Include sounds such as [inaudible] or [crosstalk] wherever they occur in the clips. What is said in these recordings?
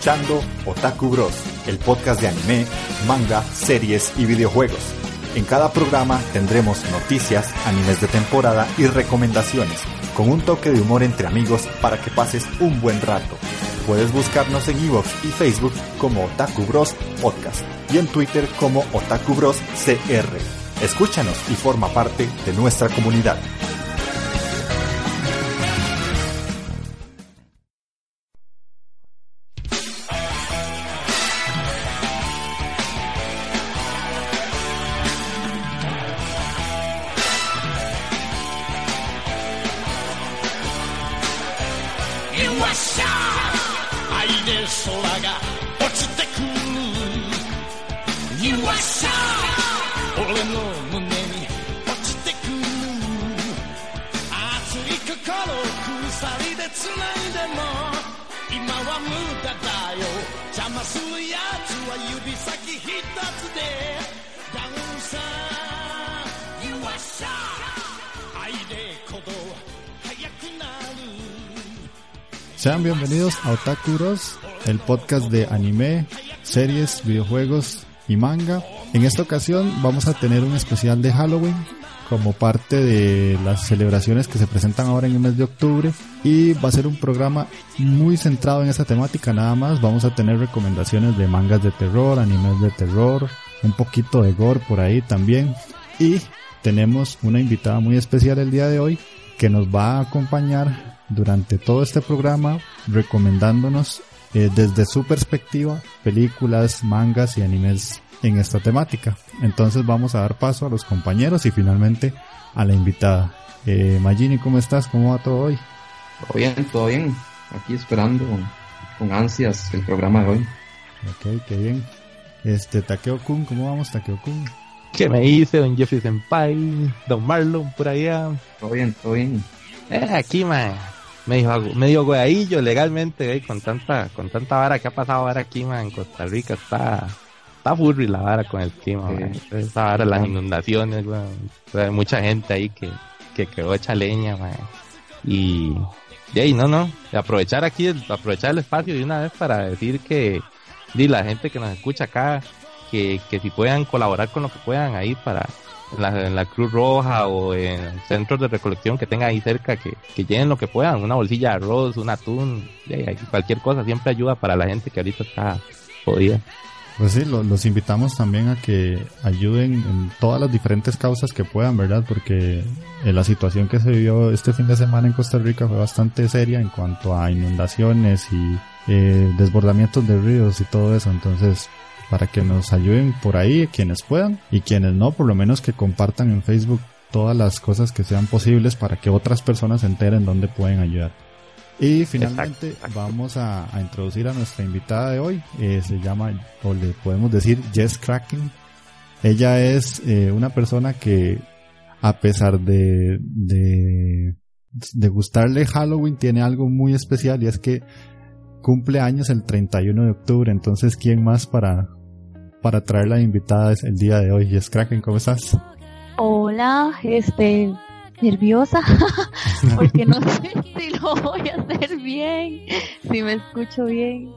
Escuchando Otaku Bros, el podcast de anime, manga, series y videojuegos. En cada programa tendremos noticias, animes de temporada y recomendaciones, con un toque de humor entre amigos para que pases un buen rato. Puedes buscarnos en Evox y Facebook como Otaku Bros Podcast y en Twitter como Otaku Bros CR. Escúchanos y forma parte de nuestra comunidad. Podcast de anime, series, videojuegos y manga. En esta ocasión vamos a tener un especial de Halloween como parte de las celebraciones que se presentan ahora en el mes de octubre y va a ser un programa muy centrado en esa temática nada más. Vamos a tener recomendaciones de mangas de terror, animes de terror, un poquito de gore por ahí también y tenemos una invitada muy especial el día de hoy que nos va a acompañar durante todo este programa recomendándonos eh, desde su perspectiva películas, mangas y animes en esta temática. Entonces vamos a dar paso a los compañeros y finalmente a la invitada. Eh, Magini, ¿cómo estás? ¿Cómo va todo hoy? Todo bien, todo bien. Aquí esperando con ansias el programa de hoy. Ok, qué bien. Este, Takeo Kun, ¿cómo vamos, Takeo Kun? ¿Qué me dice don Jeffrey Senpai, don Marlon, por allá? Todo bien, todo bien. Eh, aquí, man, medio, medio güeyillo legalmente, eh, con tanta, con tanta vara que ha pasado ahora aquí, man, en Costa Rica, está, está furry la vara con el clima, Esta vara, las inundaciones, Hay mucha gente ahí que, que quedó hecha leña, man. Y, y ahí, no, no, aprovechar aquí, aprovechar el espacio de una vez para decir que, di la gente que nos escucha acá, que, que si puedan colaborar con lo que puedan ahí para, en la, Cruz Roja o en centros de recolección que tengan ahí cerca, que, que llenen lo que puedan, una bolsilla de arroz, un atún, cualquier cosa siempre ayuda para la gente que ahorita está jodida. Pues sí, los invitamos también a que ayuden en todas las diferentes causas que puedan, ¿verdad? Porque eh, la situación que se vivió este fin de semana en Costa Rica fue bastante seria en cuanto a inundaciones y eh, desbordamientos de ríos y todo eso. Entonces, para que nos ayuden por ahí quienes puedan y quienes no, por lo menos que compartan en Facebook todas las cosas que sean posibles para que otras personas se enteren dónde pueden ayudar. Y finalmente vamos a, introducir a nuestra invitada de hoy. Eh, se llama, o le podemos decir, Jess Kraken. Ella es eh, una persona que, a pesar de, de, de gustarle Halloween, tiene algo muy especial y es que cumple años el 31 de octubre. Entonces, ¿quién más para, para traer la invitada el día de hoy. es Kraken, ¿cómo estás? Hola, este, nerviosa, [laughs] porque no sé [laughs] si lo voy a hacer bien, si me escucho bien,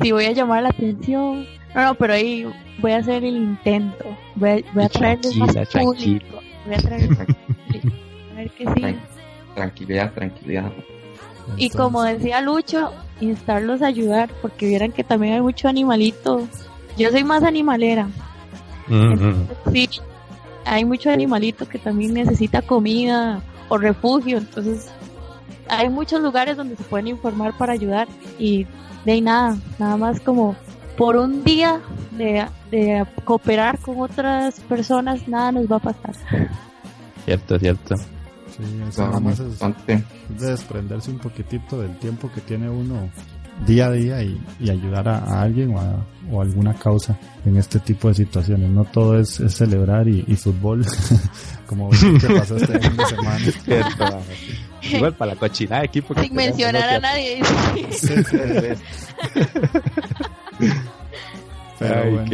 si voy a llamar la atención. No, no, pero ahí voy a hacer el intento. Voy a, voy a traerles más público. Voy a traer A ver qué sí. Tranquilidad, tranquilidad. Y como decía Lucho, instarlos a ayudar, porque vieran que también hay mucho animalito yo soy más animalera. sí, hay muchos animalitos que también necesita comida o refugio, entonces hay muchos lugares donde se pueden informar para ayudar y de ahí nada, nada más como por un día de, de cooperar con otras personas, nada nos va a pasar. Cierto, cierto. Sí, eso nada más es, es desprenderse un poquitito del tiempo que tiene uno día a día y, ayudar a, alguien o a, alguna causa en este tipo de situaciones. No todo es, celebrar y, fútbol, [laughs] como [laughs] que pasó este fin de semana. Igual para la cochinada de equipo. Sin mencionar a nadie. Pero bueno,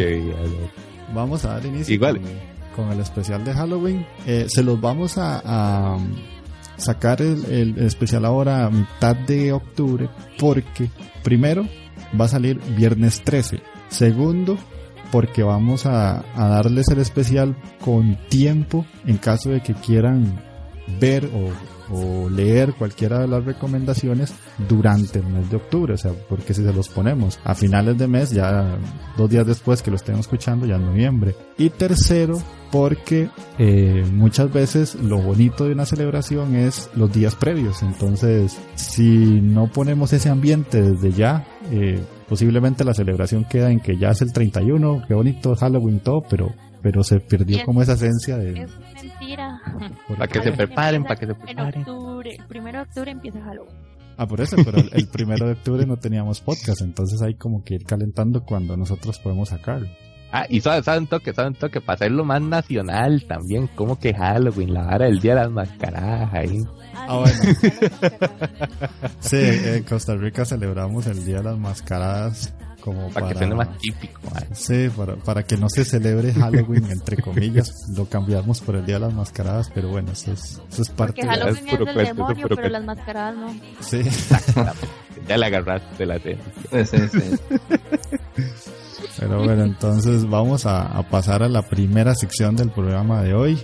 vamos a dar inicio Igual. Con, el especial de Halloween. Eh, se los vamos a, sacar el, especial ahora a mitad de octubre porque primero va a salir viernes 13. Segundo, porque vamos a, a darles el especial con tiempo en caso de que quieran ver o o leer cualquiera de las recomendaciones durante el mes de octubre, o sea, porque si se los ponemos a finales de mes, ya dos días después que lo estén escuchando, ya en noviembre. Y tercero, porque eh, muchas veces lo bonito de una celebración es los días previos, entonces si no ponemos ese ambiente desde ya, eh, posiblemente la celebración queda en que ya es el 31, qué bonito Halloween todo, pero pero se perdió como esa esencia de... Es mentira. Para que se preparen, para que se preparen. En octubre, el primero de octubre empieza Halloween. Ah, por eso, pero el, primero de octubre no teníamos podcast, entonces hay como que ir calentando cuando nosotros podemos sacarlo. Ah, y saben, saben toque, saben toque, para hacerlo más nacional también, como que Halloween, la hora del día de las mascaradas ahí. Ah, ah bueno. [laughs] sí, en Costa Rica celebramos el día de las mascaradas como para, que sea más típico. Sí, para, que no se celebre Halloween, entre comillas, lo cambiamos por el Día de las Mascaradas, pero bueno, eso es, eso es parte Porque Halloween es, es del demonio, pero las mascaradas no. Sí. ya le agarraste la tela. Sí, sí. Pero bueno, entonces vamos a, pasar a la primera sección del programa de hoy,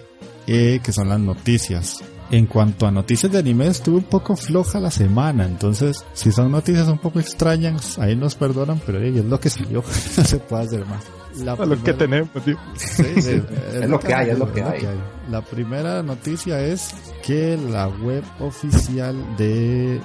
eh, que son las noticias en cuanto a noticias de anime, estuvo un poco floja la semana. Entonces, si son noticias un poco extrañas, ahí nos perdonan, pero es lo que salió. [laughs] no se puede hacer más. La lo que tenemos, tío. [laughs] es, lo que hay, es lo que hay. La primera noticia es que la web oficial de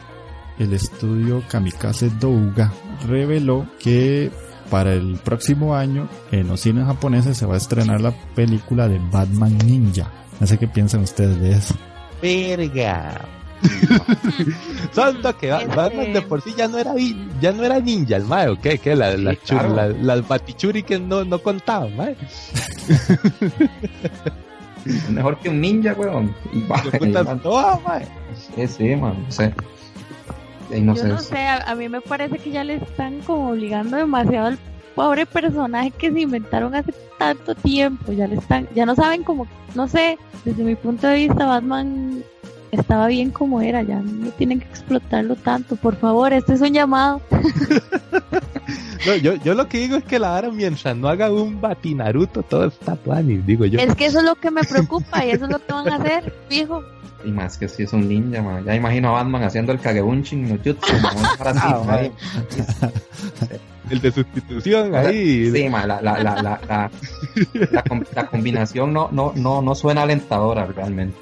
el estudio Kamikaze Douga reveló que para el próximo año en los cines japoneses se va a estrenar la película de Batman Ninja. No sé qué piensan ustedes de eso verga. [laughs] Santo que Batman de por sí ya no era ya no era ninja el mae, ¿o qué? ¿Qué? La, la, las batichuri que no, no contaban, mae. [laughs] Mejor que un ninja, weón. [laughs] Y mae. Sí, sí, man, no sé. no Yo sé no sé, a, a, mí me parece que ya le están como obligando demasiado al pobre personaje que se inventaron hace tanto tiempo, ya le están, ya no saben cómo, no sé, desde mi punto de vista Batman estaba bien como era, ya no tienen que explotarlo tanto, por favor, este es un llamado. [laughs] no, yo, yo lo que digo es que la vara mientras no haga un batinaruto todo está tuani, digo yo. Es que eso es lo que me [laughs] preocupa y eso es lo que van a hacer, fijo. Y más que si es un ninja, man. ya imagino a Batman haciendo el kagebunshin no jutsu, [laughs] ah, [laughs] el de sustitución ahí. Sí, la, la, la, la, la, combinación no, no, no, no suena alentadora realmente.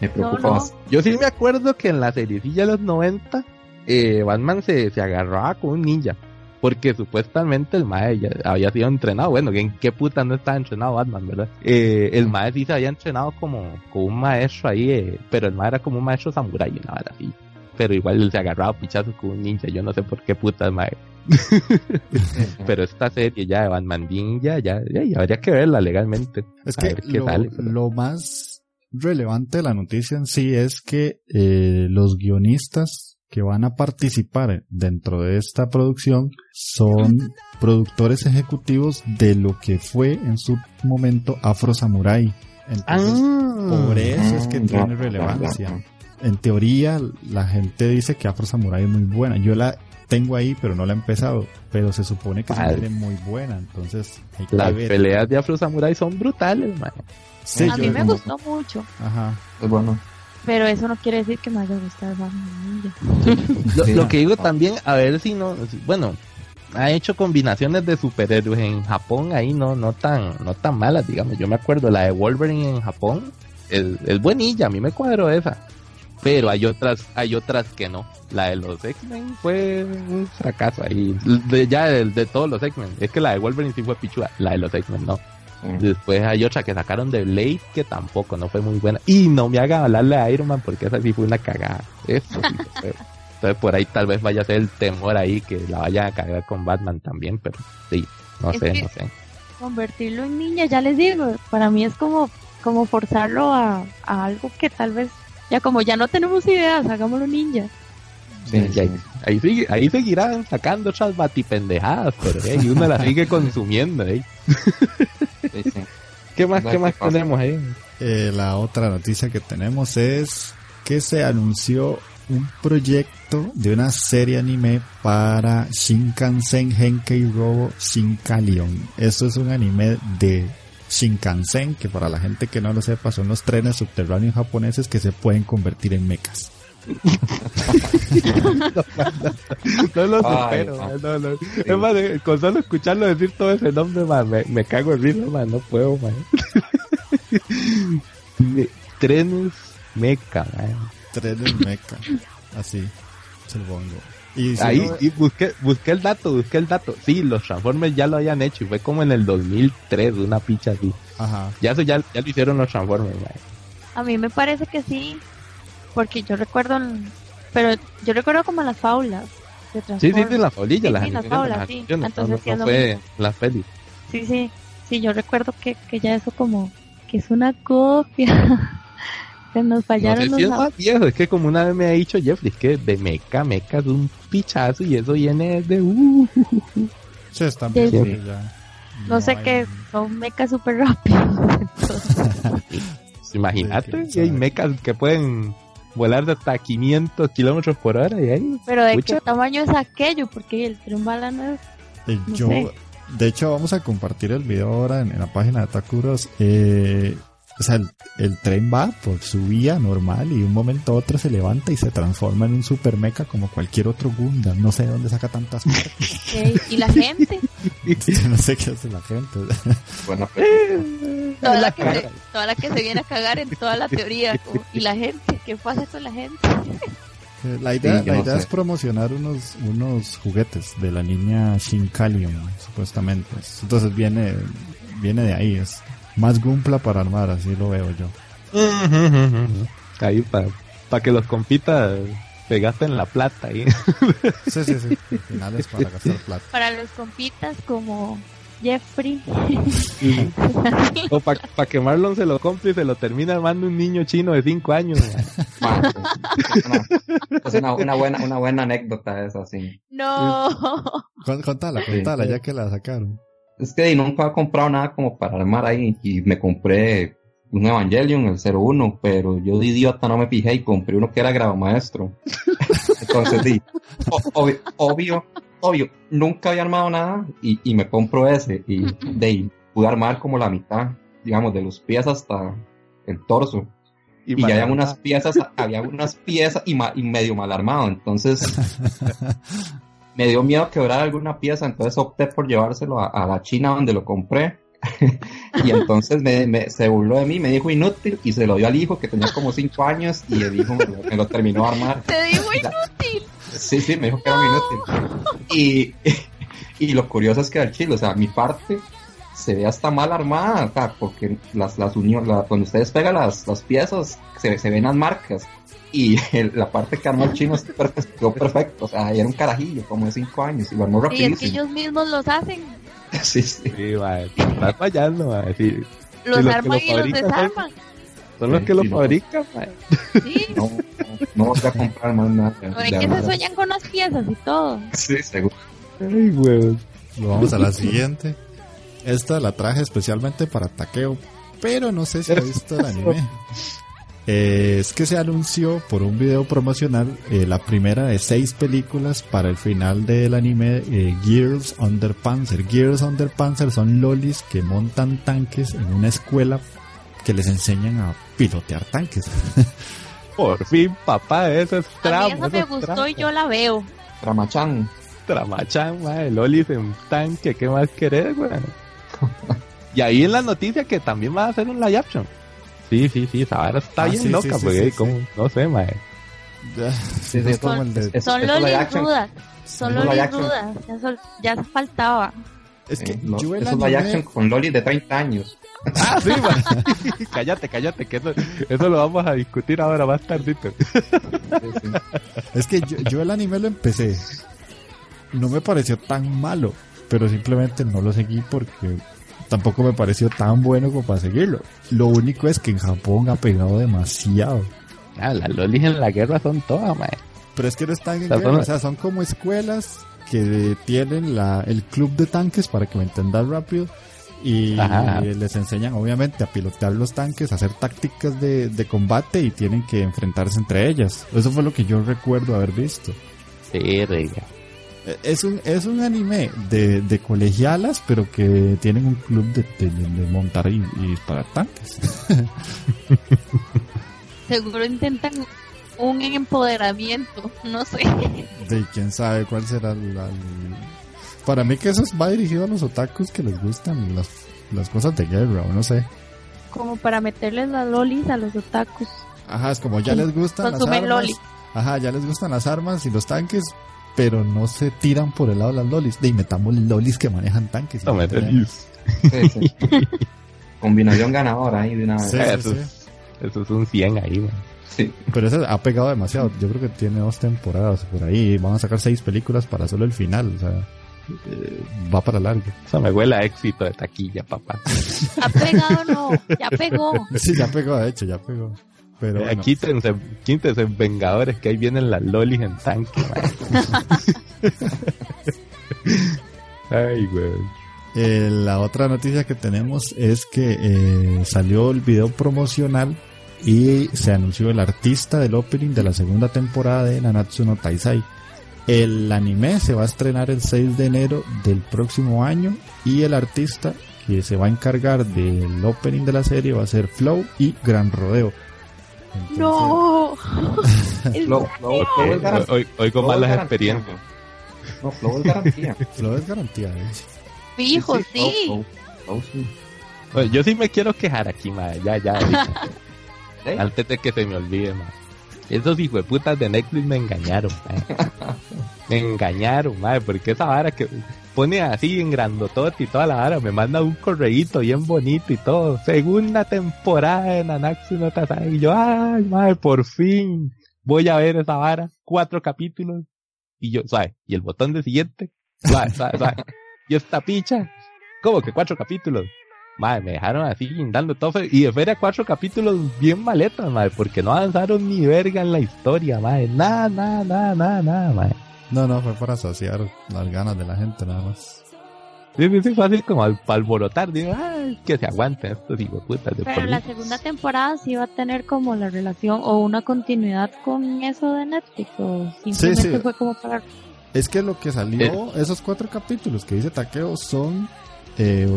Me preocupa Yo sí me acuerdo que en la seriecilla de los 90, eh, Batman se, se agarraba con un ninja. Porque supuestamente el Mae ya había sido entrenado. Bueno, ¿en qué puta no estaba entrenado Batman, verdad? Eh, el Mae sí se había entrenado como, como un maestro ahí, eh, pero el Mae era como un maestro samurái, una verdad así. Pero igual él se agarraba pichazos con un ninja. Yo no sé por qué puta el Mae [laughs] Pero esta serie ya de Batman Ninja, ya, ya, habría que verla legalmente. Es que lo, más relevante de la noticia en sí es que eh, los guionistas que van a participar dentro de esta producción son productores ejecutivos de lo que fue en su momento Afro Samurai. Entonces, ah. por eso es que ah, tiene relevancia. En teoría, la gente dice que Afro Samurai es muy buena. Yo la tengo ahí, pero no la he empezado. Pero se supone que es muy buena, entonces Las peleas de Afro Samurai son brutales, man. a mí me gustó mucho. Ajá. Es bueno. Pero eso no quiere decir que me haya gustado más lo, lo que digo también, a ver si no, bueno, ha hecho combinaciones de superhéroes en Japón ahí no no tan no tan malas digamos. Yo me acuerdo la de Wolverine en Japón es, es buenilla a mí me cuadro esa. Pero hay otras hay otras que no. La de los X-Men fue un fracaso ahí. Ya de, todos los X-Men. Es que la de Wolverine sí fue pichuda la de los X-Men no mm. después hay otra que sacaron de Blade que tampoco no fue muy buena y no me haga hablarle a Iron Man porque esa sí fue una cagada eso sí [laughs] entonces por ahí tal vez vaya a ser el temor ahí que la vaya a cagar con Batman también pero sí no sé no sé convertirlo en niña ya les digo para mí es como como forzarlo a, a algo que tal vez ya como ya no tenemos ideas, hagámoslo ninja. Sí, Ahí, sigue, ahí seguirán sacando otras batipendejadas, pero eh, y uno la sigue consumiendo. Eh. [laughs] ¿Qué más, qué más tenemos ahí? Eh, la otra noticia que tenemos es que se anunció un proyecto de una serie anime para Shinkansen Henkei Robo Shinkalion. Esto es un anime de Shinkansen, que para la gente que no lo sepa son los trenes subterráneos japoneses que se pueden convertir en mechas. No, lo supero, no, no. Es más, con solo escucharlo decir todo ese nombre, me, me, cago en risa, man, no puedo, man. [laughs] trenes meca, man. Trenes meca, así, se lo pongo. Y Ahí, y busqué, busqué el dato, busqué el dato. Sí, los Transformers ya lo habían hecho y fue como en el 2003, una picha así. Ajá. Ya eso ya, ya lo hicieron los Transformers, man. A mí me parece que sí, porque yo recuerdo, pero yo recuerdo como las faulas. De sí, sí, sí, las faulillas, las, sí, las faulas, sí. Entonces, no, fue las pelis. Sí, sí, sí, yo recuerdo que, que ya eso como, que es una copia. [laughs] Se nos fallaron no sé si es más viejo, es que como una vez me ha dicho Jeffrey, es que de meca, meca es un pichazo y eso viene de uh. Sí, está bien. Ya. No, sé qué, son mecas súper rápidos. [laughs] [laughs] Imagínate, hay mecas que pueden volar de hasta 500 kilómetros por hora y ahí. Pero de qué tamaño es aquello, porque el tren bala no es. Eh, yo, de hecho, vamos a compartir el video ahora en, la página de Takuros. Eh, o sea, el, tren va por su vía normal y de un momento a otro se levanta y se transforma en un super mecha como cualquier otro Gundam. No sé de dónde saca tantas [laughs] cosas. ¿Y la gente? [laughs] no sé qué hace la gente. Bueno, toda, la que se, toda la que se viene a cagar en toda la teoría. ¿Y la gente? ¿Qué pasa con la gente? La idea, la idea es promocionar unos, unos juguetes de la niña Shinkalion, supuestamente. Entonces viene, viene de ahí. Es más Gumpla para armar, así lo veo yo. [laughs] Ahí para pa que los compitas se gasten la plata ahí. Sí, sí, sí. Finales para [laughs] gastar plata. Para los compitas como Jeffrey. o para que Marlon se lo compre y se lo termina armando un niño chino de 5 años. es una, una, buena, una buena anécdota esa, sí. No. Contala, contala, ya que la sacaron. Es que nunca he comprado nada como para armar ahí y me compré un Evangelion, el 01, pero yo de idiota no me fijé y compré uno que era grado maestro. Entonces, di, obvio, obvio, nunca había armado nada y, y me compro ese y de ahí pude armar como la mitad, digamos, de los pies hasta el torso. Y, ya había unas piezas, había unas [laughs] piezas y, y medio mal armado, entonces [laughs] me dio miedo quebrar alguna pieza, entonces opté por llevárselo a, la China donde lo compré. [laughs] y entonces me, se burló de mí, me dijo inútil y se lo dio al hijo que tenía como 5 años y el hijo me, lo terminó de armar. ¿Te dijo inútil? Sí, sí, me dijo que era inútil. Y, y lo curioso es que al chile, o sea, mi parte se ve hasta mal armada, o sea, porque las, las uniones, cuando ustedes pegan las, las piezas, se, se ven las marcas y la parte que armó el chino quedó perfecto, o sea, era un carajillo como de 5 años y lo armó rapidísimo. Y es que ellos mismos los hacen. [laughs] sí, sí. Sí, va, está fallando, va, sí. Los, arman y los desarman. Son los que lo fabrican, Sí. [laughs] No, no, voy a comprar más nada. ¿Por qué se sueñan con las piezas y todo? Sí, seguro. Ay, güey. Vamos a la siguiente. Esta la traje especialmente para taqueo, pero no sé si ha visto el anime. Eh, es que se anunció por un video promocional eh, la primera de seis películas para el final del anime eh, Gears Under Panzer. Gears Under Panzer son lolis que montan tanques en una escuela que les enseñan a pilotear tanques. [laughs] por fin, papá, eso es trama. A mí esa me gustó y yo la veo. Tramachan. Tramachan, lolis en tanque, ¿qué más querés, güey? y ahí en la noticia que también va a hacer un live action. Sí, sí, sí, vara está ah, bien loca, porque como, no sé, mae. Sí, sí, son, de... son lolis dudas, son lolis dudas, ya, ya faltaba. Es que eh, no, yo es anime... action con lolis de 30 años. Ah, sí, mae. [laughs] cállate, cállate, que eso, eso lo vamos a discutir ahora más tardito. [laughs] es que yo, yo el anime lo empecé. No me pareció tan malo, pero simplemente no lo seguí porque tampoco me pareció tan bueno como para seguirlo. Lo único es que en Japón ha pegado demasiado. Ah, las lolis en la guerra son todas, mae. Pero es que no están en guerra, o sea, son como escuelas que tienen la, el club de tanques, para que me entendas rápido, y les enseñan obviamente a pilotear los tanques, a hacer tácticas de, de, combate y tienen que enfrentarse entre ellas. Eso fue lo que yo recuerdo haber visto. Sí, Es un, es un anime de, de colegialas, pero que tienen un club de, de, montar y, disparar tanques. [laughs] Seguro intentan un empoderamiento, no sé. De quién sabe cuál será la, para mí que eso va dirigido a los otakus que les gustan las, las cosas de guerra, o no sé. Como para meterles las lolis a los otakus. Ajá, es como ya les gustan las armas. Ajá, ya les gustan las armas y los tanques, pero no se tiran por el lado de las lolis. De metamos lolis que manejan tanques. No me [laughs] Combinación ganadora ahí de una vez. eso, eso, es un 100 ahí, man. Sí. Pero eso ha pegado demasiado. Yo creo que tiene dos temporadas por ahí. Van a sacar seis películas para solo el final. O sea, eh, va para largo. Eso me huele a éxito de taquilla, papá. ¿Ha pegado no? Ya pegó. [laughs] Sí, ya pegó, de hecho, ya pegó. Pero eh, bueno. quítense, quítense Vengadores que ahí vienen las lolis en tanque. [laughs] Ay, güey. Eh, la otra noticia que tenemos es que eh, salió el video promocional y se anunció el artista del opening de la segunda temporada de Nanatsu no Taisai. El anime se va a estrenar el 6 de enero del próximo año y el artista que se va a encargar del opening de la serie va a ser Flow y Gran Rodeo. no. [laughs] Flow, hoy, hoy, con malas experiencias. No, Flow es garantía. [laughs] Flow es garantía, ¿eh? Fijo, sí. yo sí me quiero quejar aquí, madre. Ya, ya. [laughs] Antes de que se me olvide, madre. Esos hijos de putas de Netflix me engañaron, [laughs] Me engañaron, madre, porque esa vara que pone así en grandotote y toda la vara, me manda un correíto bien bonito y todo. Segunda temporada de Nanaxi no Y yo, ay, madre, por fin voy a ver esa vara. Cuatro capítulos. Y yo, ¿sabes? Y el botón de siguiente. ¿Sabes? ¿Sabes? [laughs] Y esta picha. ¿Cómo que cuatro capítulos? Madre, me dejaron así dando todo. Y de feria cuatro capítulos bien maletas, madre, porque no avanzaron ni verga en la historia, madre. Nada, nada, nada, nada, nada, madre. No, no, fue para saciar las ganas de la gente nada más. Sí, sí, sí, fácil como al, para alborotar, digo, ay, que se aguanten estos hijos putas de Pero la segunda temporada sí va a tener como la relación o una continuidad con eso de Netflix o simplemente fue como para... Es que lo que salió, esos cuatro capítulos que dice Taqueo son eh,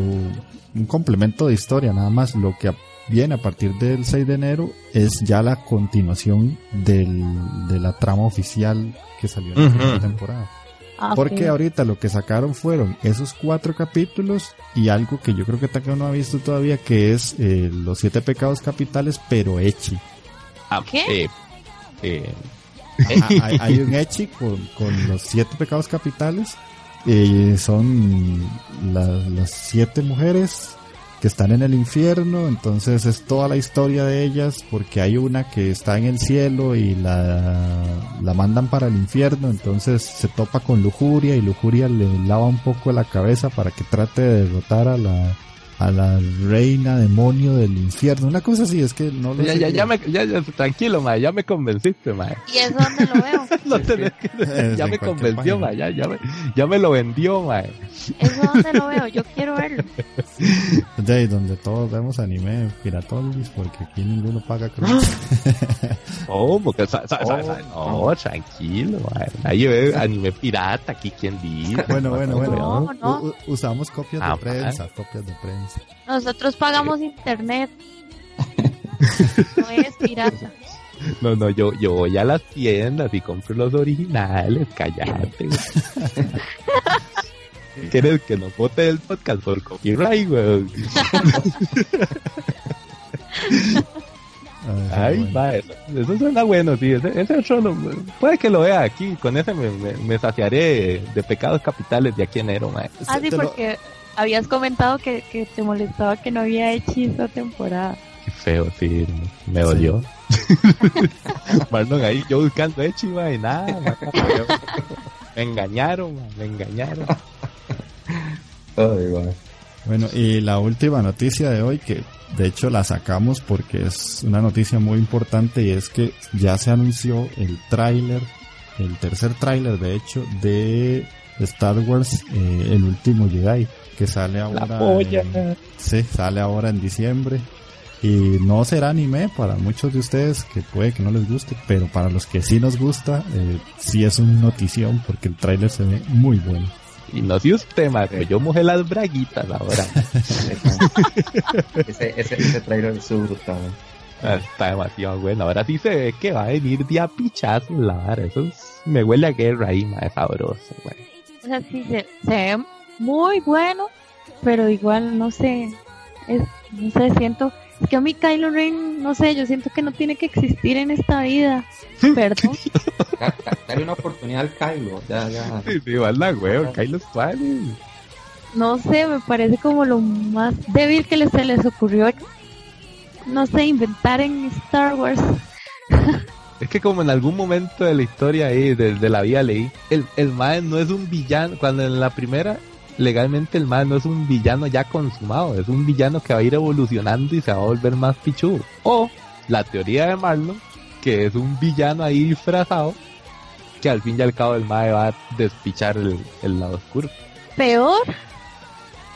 un complemento de historia, nada más lo que viene a partir del 6 de enero es ya la continuación del, de la trama oficial que salió en la primera temporada. Ah, Porque ahorita lo que sacaron fueron esos cuatro capítulos y algo que yo creo que Takeo no ha visto todavía, que es eh, los siete pecados capitales, pero Echi. Ah, ¿Qué? Eh, eh. hay, un Echi con, con los siete pecados capitales y son las siete mujeres que están en el infierno, entonces es toda la historia de ellas porque hay una que está en el cielo y la, la mandan para el infierno, entonces se topa con lujuria y lujuria le lava un poco la cabeza para que trate de derrotar a la a la reina demonio del infierno, una cosa así, es que no lo ya, sé ya, ya, me, ya, ya, tranquilo, ma, ya me convenciste, ma. ¿Y eso dónde lo veo? [laughs] no tenés que, ya me convenció, ma, ya, ya, me, ya me lo vendió, ma. ¿Eso dónde lo veo? Yo quiero verlo. De ahí donde todos vemos anime piratolis, porque aquí ninguno paga [laughs] oh, porque, sa, sa, oh, no, tranquilo, ma. Ahí ve anime pirata, aquí quien dice. Bueno, bueno, bueno, no, usamos copias de ah, prensa, copias de prensa. Nosotros pagamos internet. [laughs] no es pirata. No, no, yo, yo voy a las tiendas y compro los originales, cállate. [laughs] ¿Quieres que no vote el podcast por copyright, weón? [laughs] Ay, va, eso, eso, suena bueno, sí. Ese, ese puede que lo vea aquí. Con ese me, me, saciaré de pecados capitales de aquí en enero, mae. Ah, sí, porque habías comentado que, que te molestaba que no había hechizo temporada. Qué feo, sí, me dolió. [laughs] Marlon ahí, yo buscando hechizo y nada, me engañaron, me engañaron. bueno, y la última noticia de hoy, que de hecho la sacamos porque es una noticia muy importante y es que ya se anunció el tráiler, el tercer tráiler de hecho de Star Wars eh, El último Jedi, que sale ahora. La polla. sí, sale ahora en diciembre. Y no será anime para muchos de ustedes que puede que no les guste, pero para los que sí nos gusta, eh, sí es una notición porque el tráiler se ve muy bueno. Y no sé usted, ma, pero yo mojé las braguitas ahora. [laughs] ese, ese, ese trailer es brutal. Está demasiado bueno. Ahora sí se ve que va a venir de a pichazo la vara. Eso es- me huele a guerra ahí, ma, es sabroso, güey. O sea, sí, se, se ve muy bueno, pero igual, no sé, es, no sé, siento, es que a mí Kylo Ren, no sé, yo siento que no tiene que existir en esta vida, perdón. [laughs] Da- da- Dale una oportunidad al Kylo. Ya, ya. Sí, sí, la güey, Kylo Suárez. no sé, me parece como lo más débil que les, se les ocurrió, no sé, inventar en Star Wars. [laughs] Es que como en algún momento de la historia ahí, de, de la vida leí, el, el mae no es un villano, cuando en la primera, legalmente el mae no es un villano ya consumado, es un villano que va a ir evolucionando y se va a volver más pichudo. O la teoría de Marlon, que es un villano ahí disfrazado, que al fin y al cabo el mae va a despichar el, el lado oscuro. Peor,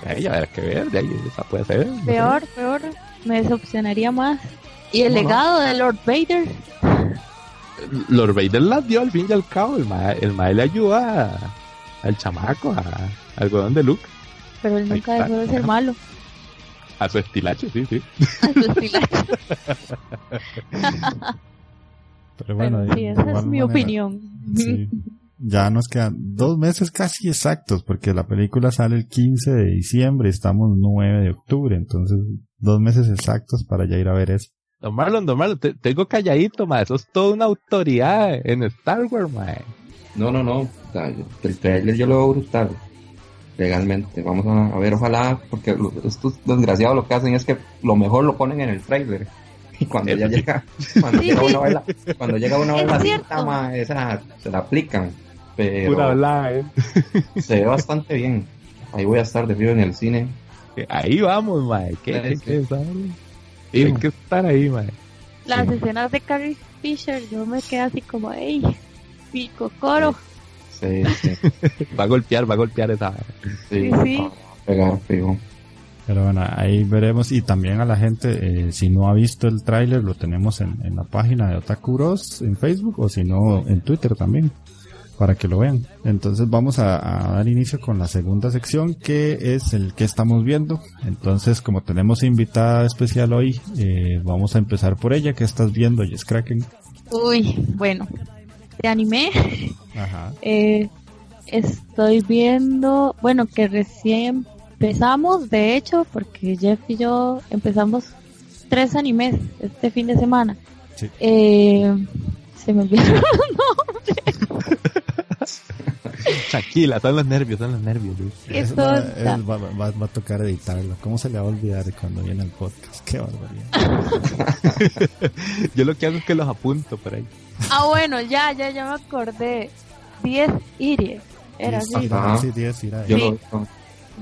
Ahí habrá que ver, de ahí esa puede ser. no sé. peor, peor, me decepcionaría más. Y el legado de Lord Vader, Lord Vader las dio al fin y al cabo, el mae, el mae le ayuda al chamaco, a, al godón de Luke. pero él nunca está. dejó de ser malo. A su estilacho, sí, sí. a su estilacho. [laughs] Pero bueno, Pero sí, esa es mi manera, opinión. sí. Ya nos quedan dos meses casi exactos, porque la película sale el 15 de diciembre y estamos 9 de octubre, entonces dos meses exactos para ya ir a ver eso. Don Marlon, don Marlon, te, tengo calladito, ma. Eso es toda una autoridad en Star Wars, ma. No, no, no. O sea, yo- el trailer yo lo veo brutal. Legalmente. Vamos a, a ver, ojalá, porque lo- estos desgraciados lo que hacen es que lo mejor lo ponen en el trailer. [laughs] Y cuando ya llega, cuando Sí, llega sí. una vez la, cuando llega una vez Es esa se la aplican. Pero Pura habla, eh. [laughs] se ve bastante bien. Ahí voy a estar de frío en el cine. Ahí vamos, ma. ¿Qué, Sí, qué, qué? Hay que estar ahí, ma. Las Sí. escenas de Carrie Fisher, yo me quedé así como, ¡ey! Pico coro. Sí, sí, [laughs] Va a golpear, va a golpear esa. sí. Sí, sí. va a pegar fijo. Pero bueno, ahí veremos y también a la gente, eh, si no ha visto el tráiler, lo tenemos en, en la página de Otaku Bros en Facebook o si no en Twitter también, para que lo vean. Entonces vamos a, a dar inicio con la segunda sección que es el que estamos viendo. Entonces como tenemos invitada especial hoy, eh, vamos a empezar por ella. que estás viendo, Jess Kraken? Uy, bueno. De anime, Ajá. [laughs] eh, estoy viendo, bueno, que recién empezamos, de hecho, porque Jeff y yo empezamos tres animes este fin de semana. Sí. Eh, se me olvidaron. Tranquila, son los nervios, son los nervios. Luis. Qué Es- va, tonta. es- va- va- va a tocar editarlo. ¿Cómo se le va a olvidar cuando viene el podcast? Qué barbaridad. [laughs] Yo lo que hago es que los apunto por ahí. Ah, bueno, ya, ya, ya me acordé. 10 Iris. Era Diez, así. Ajá. sí, diez, irá. Yo, Sí. lo, yo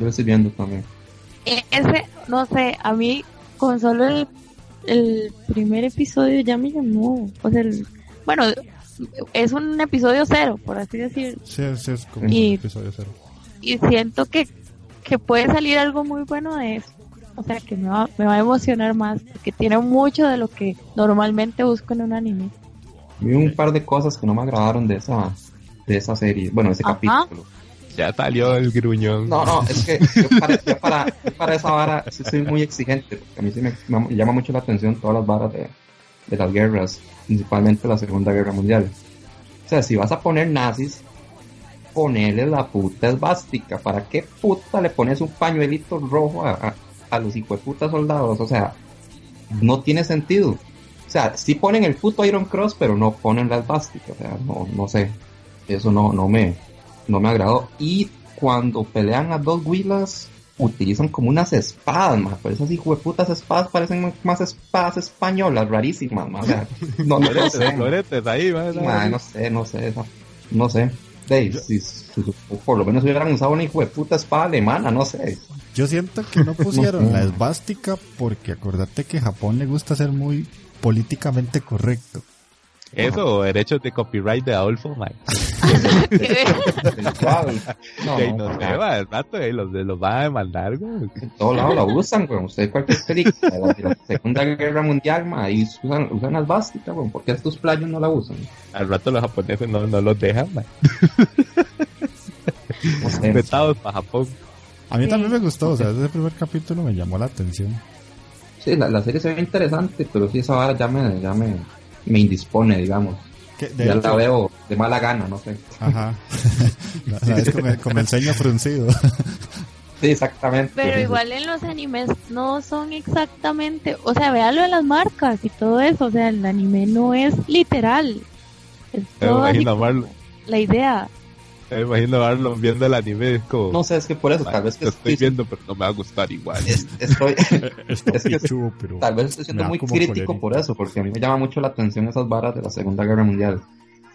lo estoy viendo también. E- Ese, no sé, a mí con solo el, el primer episodio ya me llamó. O sea, el- bueno, es un episodio cero, por así decirlo. Sí, sí, es como Y- un episodio cero. Y siento que, que puede salir algo muy bueno de eso. O sea, que me va, me va a emocionar más, porque tiene mucho de lo que normalmente busco en un anime. Vi un par de cosas que no me agradaron de esa, de esa serie. Bueno, ese Ajá. capítulo. Ya salió el gruñón. No, no, es que yo para, yo para, yo para esa vara sí soy muy exigente, porque a mí sí me, me llama mucho la atención todas las varas de, de las guerras, principalmente la Segunda Guerra Mundial. O sea, si vas a poner nazis, ponele la puta esvástica. ¿Para qué puta le pones un pañuelito rojo a, a, a los hijueputas soldados? O sea, no tiene sentido. O sea, sí ponen el puto Iron Cross, pero no ponen la esvástica. O sea, no, no sé. Eso no, no me, no me agradó. Y cuando pelean a dos huilas, utilizan como unas espadas, más. Pero esas hijueputas espadas parecen más espadas españolas, rarísimas, ma. O sea, no, no, no [laughs] sé. floretes ahí, ma, Ma, no sé, no sé, esa- no sé. Si- si- si- por lo menos hubieran usado una hijueputa espada alemana, no sé. Yo siento que no [laughs] pusieron No sé. la esvástica porque acordate que Japón le gusta ser muy políticamente correcto. Eso, o derechos de copyright de Adolfo, ma. [laughs] no, no, sé, va, el rato los, los va a demandar, güey. En todos lados la usan, güey. Usted cualquier película de la, Segunda Guerra Mundial, ma, ahí usan, usan las básicas, güey. ¿Por qué estos playos no la usan? Al rato los japoneses no, no los dejan, man. Respetados para Japón. A mí también me gustó, o sea, ese primer capítulo me llamó la atención. Sí, la, la serie se ve interesante, pero sí esa vara ya me, ya me, me indispone, digamos. ya la veo de mala gana, no sé. Ajá. [laughs] la, con, el, con el ceño fruncido. Sí, exactamente. Pero igual en los animes no son exactamente, o sea, véalo en las marcas y todo eso, o sea, el anime no es literal. Es todo así la idea. Me imagino verlo viendo el anime, es como... No sé, es que por eso, tal vez que... estoy viendo, pero no me va a gustar igual. [laughs] [laughs] estoy... es que, pero tal vez estoy siendo muy crítico por eso, porque a mí me llama mucho la atención esas varas de la Segunda Guerra Mundial.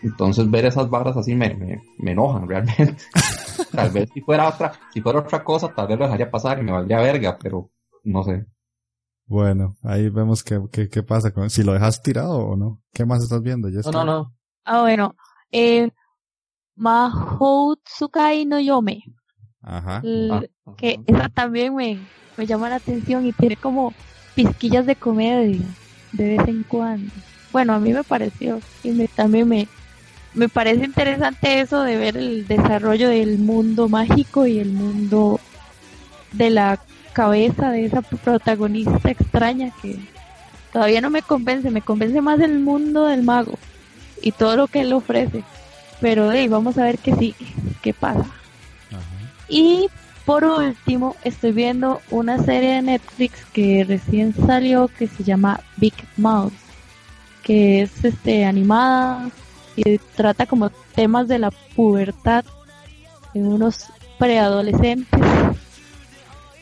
Entonces ver esas barras así me, me, me enojan [laughs] realmente. tal vez si fuera otra, si fuera otra cosa, tal vez lo dejaría pasar y me valdría verga, pero no sé. Bueno, ahí vemos qué, qué, qué pasa con si lo dejas tirado o no. ¿Qué más estás viendo? no, no, no. Ah, bueno. Eh, Mahoutsukai no Yome. Ajá. Ah, que esa también me, me llama la atención y tiene como pizquillas de comedia de vez en cuando. Bueno, a mí me pareció y me, también me, me parece interesante eso de ver el desarrollo del mundo mágico y el mundo de la cabeza de esa protagonista extraña que todavía no me convence, me convence más el mundo del mago y todo lo que él ofrece. Pero hey, vamos a ver qué sí, qué pasa. Y por último, estoy viendo una serie de Netflix que recién salió que se llama Big Mouth, que es este animada y trata como temas de la pubertad en unos preadolescentes.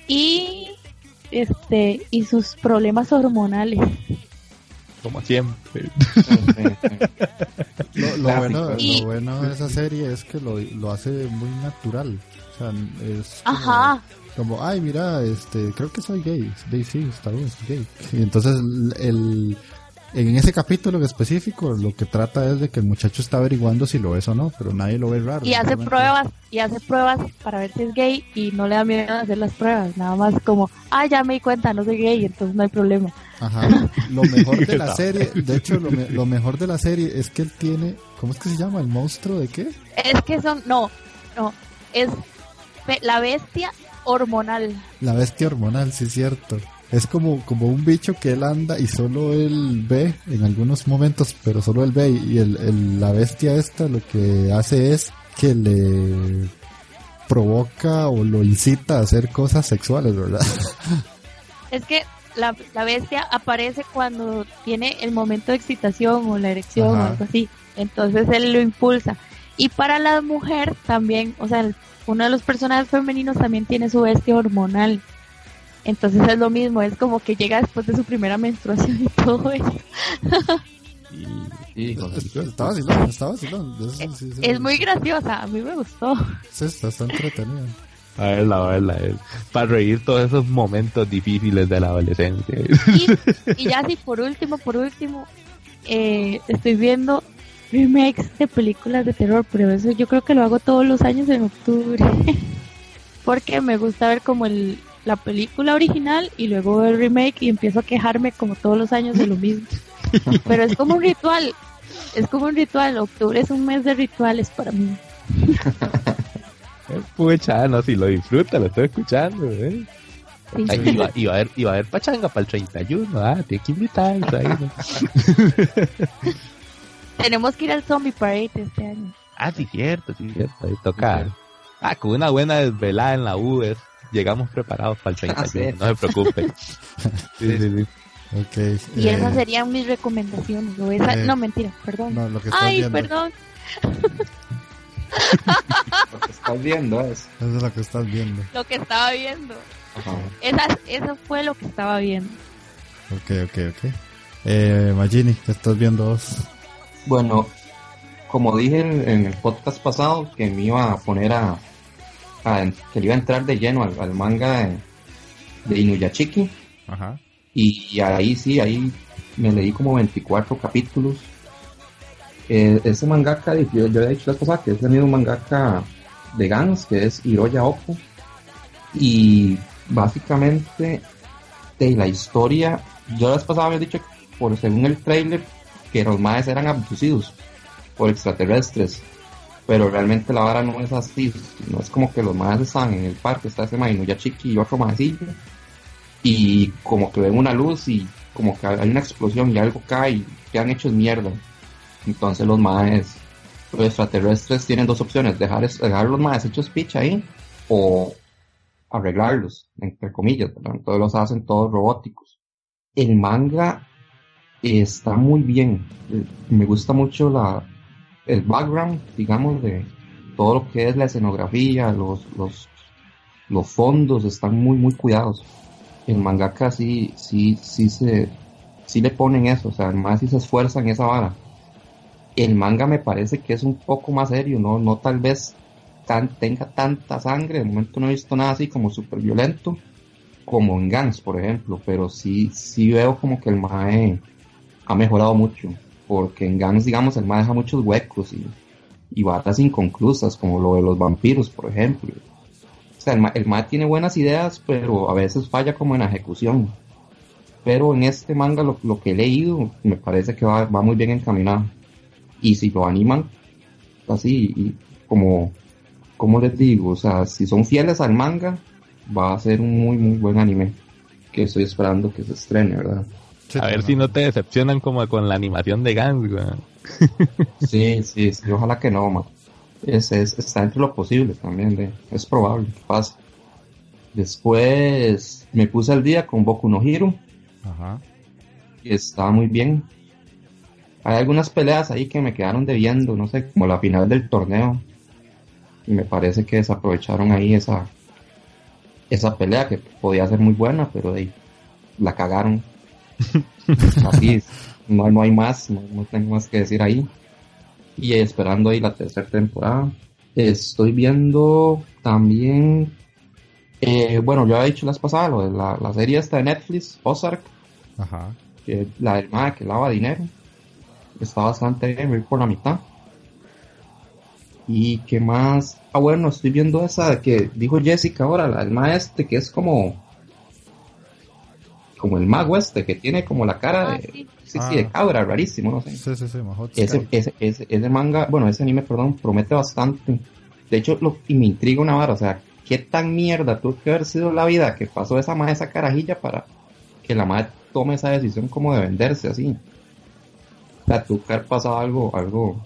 Y este y sus problemas hormonales como siempre. lo, bueno, de esa serie es que lo, lo hace muy natural. O sea, es como, ay, mira, este, creo que soy gay. Sí, sí, está bien, soy gay. Y entonces el, en ese capítulo en específico lo que trata es de que el muchacho está averiguando si lo es o no, pero nadie lo ve raro. Y hace pruebas, y hace pruebas para ver si es gay y no le da miedo hacer las pruebas, nada más como, ah, ya me di cuenta, no soy gay, entonces no hay problema. Ajá. [laughs] Lo mejor de la [laughs] serie, de hecho, lo, lo mejor de la serie es que él tiene, ¿cómo es que se llama? ¿El monstruo de qué? Es que son, no, no, es la bestia hormonal. La bestia hormonal, sí es cierto. Es como, como un bicho que él anda y solo él ve en algunos momentos, pero solo él ve y el, la bestia esta lo que hace es que le provoca o lo incita a hacer cosas sexuales, ¿verdad? [laughs] Es que la, la bestia aparece cuando tiene el momento de excitación o la erección o algo así. Entonces él lo impulsa. Y para la mujer también, o sea, uno de los personajes femeninos también tiene su bestia hormonal. Entonces es lo mismo, es como que llega después de su primera menstruación y todo eso. Y, está vacilón, está vacilón. Es, muy graciosa, a mí me gustó. Sí, está, está entretenida. A verla, a verla, para reír todos esos momentos difíciles de la adolescencia. Y, ya así por último, por último, eh, estoy viendo remakes de películas de terror, pero eso yo creo que lo hago todos los años en octubre. [laughs] Porque me gusta ver como el, la película original y luego el remake y empiezo a quejarme como todos los años de lo mismo. [laughs] Pero es como un ritual, es como un ritual, octubre es un mes de rituales para mí. [laughs] Pucha, no, si lo disfruta, lo estoy escuchando, ¿eh? iba, a haber, iba a haber pachanga para el 31, ah, tiene que invitar. [laughs] Tenemos que ir al Zombie Parade este año. Ah, sí, cierto, sí, cierto. Ahí toca. Ah, con una buena desvelada en la U llegamos preparados para el [laughs] 31, no se preocupe. [laughs] sí, sí, sí. Okay, y eh, esas serían mis recomendaciones. O esa, eh, no, mentira, perdón. No, lo que Ay, viendo. perdón. lo que estás viendo es. Eso es lo que estás viendo. Lo que estaba viendo. Esa, eso fue lo que estaba viendo. Ok, ok, ok. Eh, Magini, ¿qué estás viendo vos? Bueno, como dije en el podcast pasado, que me iba a poner a, que le iba a entrar de lleno al, manga de, Inuyachiki. Y, ahí sí, ahí me leí como 24 capítulos. eh, ese mangaka, yo, yo he dicho la cosa que es el mismo mangaka de Gans, que es Hiroya Oppo. Y básicamente de la historia, yo la vez pasada había dicho, por según el trailer, que los maes eran abducidos por extraterrestres. Pero realmente la vara no es así, no es como que los maes están en el parque, está ese ya Chiqui y otro maecillo, y como que ven una luz y como que hay una explosión y algo cae y quedan hechos mierda. Entonces los maes, los extraterrestres tienen dos opciones, dejar, dejar los maes hechos pitch ahí o arreglarlos, entre comillas, Entonces los hacen todos robóticos. El manga está muy bien. Me gusta mucho la, el background, digamos, de todo lo que es la escenografía, los, los, los fondos están muy, muy cuidados. El mangaka sí, sí, sí se, sí le ponen eso, o sea, además sí se esfuerzan esa vara. El manga me parece que es un poco más serio, no, no tal vez tan, tenga tanta sangre, de momento no he visto nada así como súper violento, como en Gans, por ejemplo, pero sí, sí veo como que el mae ha mejorado mucho, porque en Gans, digamos, el mae deja muchos huecos y, y batas inconclusas, como lo de los vampiros, por ejemplo. O sea, el mae, tiene buenas ideas, pero a veces falla como en ejecución. Pero en este manga lo, lo que he leído me parece que va, va muy bien encaminado y si lo animan así y como como les digo o sea si son fieles al manga va a ser un muy muy buen anime que estoy esperando que se estrene verdad a ver si no te decepcionan como con la animación de Gans [laughs] sí, sí sí ojalá que no man. Es, es, está entre lo posible también es probable que pase después me puse al día con Boku no Hero Ajá. y está muy bien hay algunas peleas ahí que me quedaron debiendo, no sé, como la final del torneo. Y me parece que desaprovecharon ahí esa, esa pelea que podía ser muy buena, pero ahí la cagaron. Así, no, no hay más, no, tengo más que decir ahí. Y esperando ahí la tercera temporada. Estoy viendo también, eh, bueno, yo había dicho las pasadas, lo de la, la serie esta de Netflix, Ozark. Ajá. Que la del que lava dinero está bastante bien, voy por la mitad. Y qué más, ah bueno, estoy viendo esa que dijo Jessica ahora, la del maestro, que es como como el mago este, que tiene como la cara ah, de, sí. Sí, de ah. cabra, rarísimo, no sé. Sí, sí, sí, ese, ese, ese, ese, manga, bueno, ese anime, perdón, promete bastante. De hecho, lo, y me intriga una vara, o sea, qué tan mierda tuvo que haber sido la vida que pasó esa madre, esa carajilla para que la madre tome esa decisión como de venderse así sea, tuvo que haber pasado algo, algo,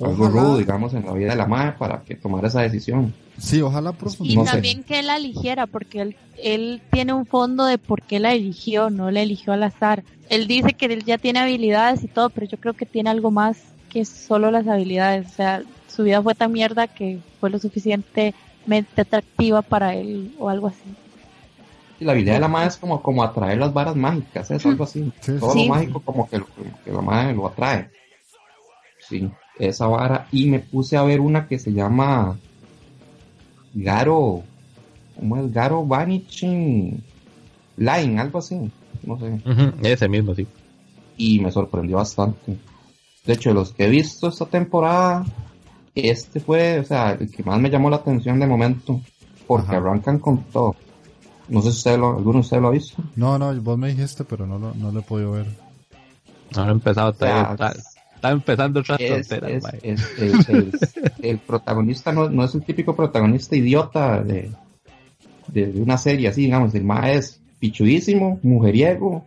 algo rudo, digamos, en la vida de la madre para que tomara esa decisión. Sí, ojalá Y también que él la eligiera, porque él, él tiene un fondo de por qué la eligió, no la eligió al azar. Él dice que él ya tiene habilidades y todo, pero yo creo que tiene algo más que solo las habilidades. O sea, su vida fue tan mierda que fue lo suficientemente atractiva para él o algo así la habilidad de la madre es como, como atraer las varas mágicas, es algo así. Todo lo mágico como que, que la madre lo atrae. Sí, esa vara. Y me puse a ver una que se llama Garo, ¿cómo es? Garo Vanishing Line, algo así. No sé. Ese mismo, sí. Y me sorprendió bastante. De hecho, los que he visto esta temporada, este fue, o sea, el que más me llamó la atención de momento. Porque arrancan con todo. No sé si usted lo, alguno de ustedes lo ha visto. No, no, vos me dijiste, pero no lo, no lo he podido ver. No lo he empezado todavía. Está, empezando otras es, el, protagonista no, no, es el típico protagonista idiota de, de, una serie así, digamos. El más es pichudísimo, mujeriego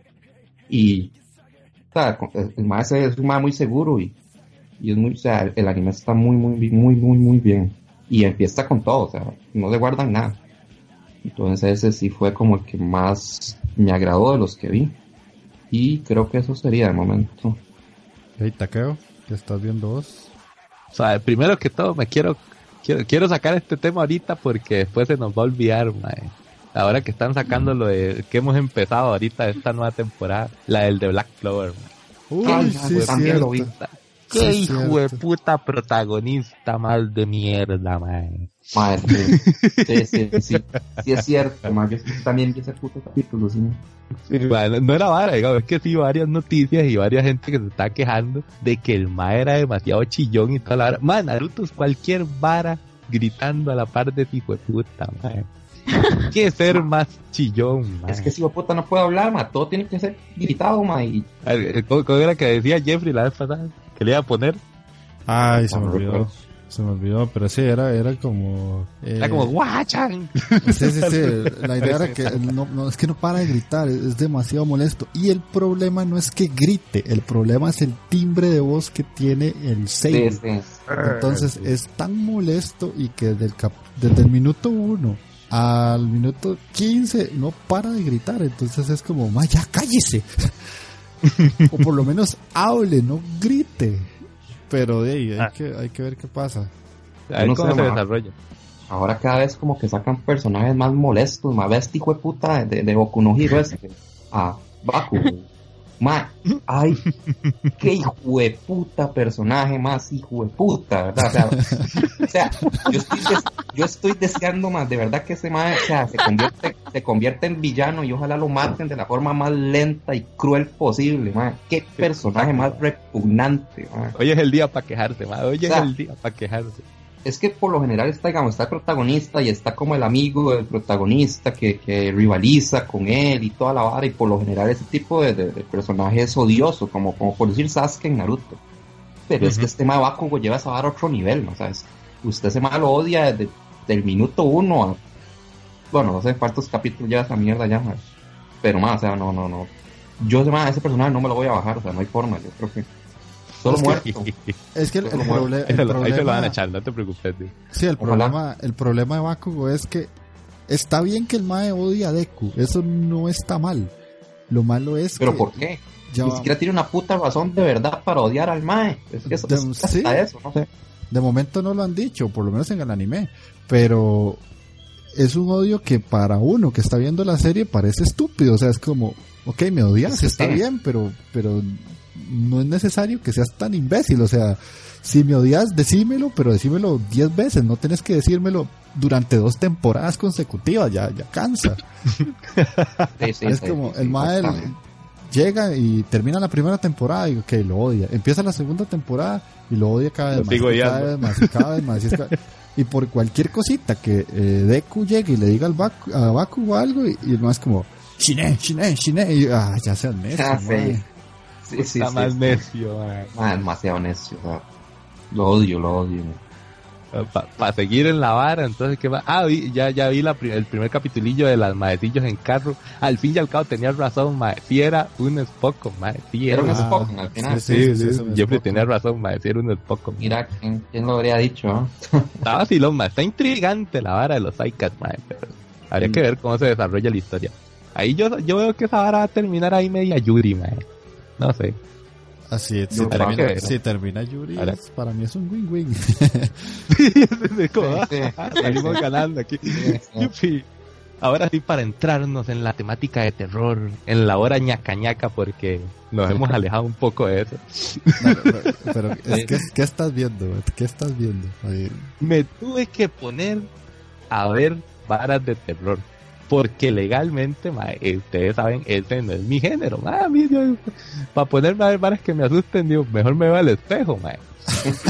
y o sea, el más es un más muy seguro y, y es muy, o sea, el anime está muy, muy, muy, muy, muy bien. Y empieza con todo, o sea, no le guardan nada. Entonces ese sí fue como el que más me agradó de los que vi. Y creo que eso sería de momento. Hey, Takeo, ¿qué estás viendo vos? O sea, primero que todo me quiero, quiero, sacar este tema ahorita porque después se nos va a olvidar, Ahora que están sacando lo de que hemos empezado ahorita esta nueva temporada, la del de Black Clover. Uy, sí, también lo vi. Qué hijo de puta protagonista mal de mierda, man. Madre, [laughs] sí, sí, sí, sí, es cierto, man. Yo también vi ese puto capítulo, sí. no era vara, digamos, es que sí, varias noticias y varias gente que se está quejando de que el ma era demasiado chillón y toda la vara. Man, Naruto es cualquier vara gritando a la par de tipo de puta, man. ¿Qué ser más chillón, man? Es que si puta no puede hablar, man, todo tiene que ser gritado, man. Y... ¿Cómo era que decía Jeffrey la vez pasada? Que le iba a poner. Ay, se me olvidó. Se me olvidó, pero sí, era, era como... Eh, era como guachan. [laughs] Sí, sí, sí. [laughs] La idea era que no, no, es que no para de gritar, es demasiado molesto. Y el problema no es que grite, el problema es el timbre de voz que tiene el Seiya. Entonces es tan molesto y que desde el, desde el minuto uno al minuto 15 no para de gritar. Entonces es como, ya cállese. [laughs] o por lo menos hable, no grite. Pero de ahí hay, ah. que, hay que ver qué pasa. A ver cómo se desarrolla. Ahora cada vez como que sacan personajes más molestos, más bestia hijo de puta de, de Boku no Hero ese. A Baku. Ma, ay, qué hijo de puta personaje más hijo de puta, ¿verdad? O sea, yo, estoy yo, estoy deseando más, de verdad que ese mae, o sea, se convierte, se convierte en villano y ojalá lo maten de la forma más lenta y cruel posible, ma. Qué personaje más repugnante, ma. Hoy es el día para quejarse, ma. Hoy es el día para quejarse es que por lo general está, digamos, está el protagonista y está como el amigo del protagonista que, que rivaliza con él y toda la vara, y por lo general ese tipo de, de, personaje es odioso, como, como por decir Sasuke en Naruto. Pero es que este Bakugo lleva esa vara a otro nivel, ¿no? ¿Sabes? Usted se lo odia desde el minuto uno a, bueno, no sé cuántos capítulos lleva esa mierda ya, pero más, o sea, no, no, no. Yo, ese personaje no me lo voy a bajar, o sea, no hay forma, yo creo que Solo es muerto. Que, [laughs] es que el, problema. Ahí se lo van a echar, no te preocupes. Sí, el problema, el problema de Bakugo es que está bien que el Mae odia a Deku. Eso no está mal. Lo malo es ¿Pero por qué? Ni siquiera tiene una puta razón de verdad para odiar al Mae. Es que eso, de, sí, eso, no sé. De momento no lo han dicho, por lo menos en el anime. Pero es un odio que para uno que está viendo la serie parece estúpido. O sea, es como, ok, me odias, está bien, pero, pero no es necesario que seas tan imbécil, o sea, si me odias, decímelo, pero decímelo diez veces, no tienes que decírmelo durante dos temporadas consecutivas, ya, ya cansa. [laughs] es como el Mael llega y termina la primera temporada y ok, lo odia. Empieza la segunda temporada y lo odia cada vez, más, cada vez más, cada vez más, y [laughs] por cualquier cosita que eh, Deku llegue y le diga al Baku, a Baku o algo y, y más como Shine, Shine, Shine y ah, ya seas necio, Sí, sí, Está más necio, ah, demasiado necio. Lo odio, lo odio. Para seguir en la vara, entonces, ¿qué va? Ah, ya, ya vi la, el primer capitulillo de las maecillos en carro. Al fin y al cabo tenías razón, mae. Si era un Spock, mae. Sí, era, un Spock al final. Sí, sí, sí, Jeffrey tenía razón, mae. Si era un Spock. Mira, ¿quién, quién lo habría dicho? Está [laughs] vacilón, mae. Está intrigante la vara de los Icats, mae. Pero habría que ver cómo se desarrolla la historia. Ahí yo, yo veo que esa vara va a terminar ahí media Yuri, mae. No sé. Así es, si, termina, si termina Yuri, para mí es un win-win. [laughs] Salimos [laughs] ganando aquí. [laughs] Ahora sí, para entrarnos en la temática de terror, en la hora ñaca ñaca, porque nos hemos alejado un poco de eso. pero, ¿qué, estás viendo? ¿Qué estás viendo? Me tuve que poner a ver varas de terror porque legalmente, eh, ustedes saben, ese no es mi género. para ponerme a ver varas que me asusten, digo, mejor me va al espejo, mae.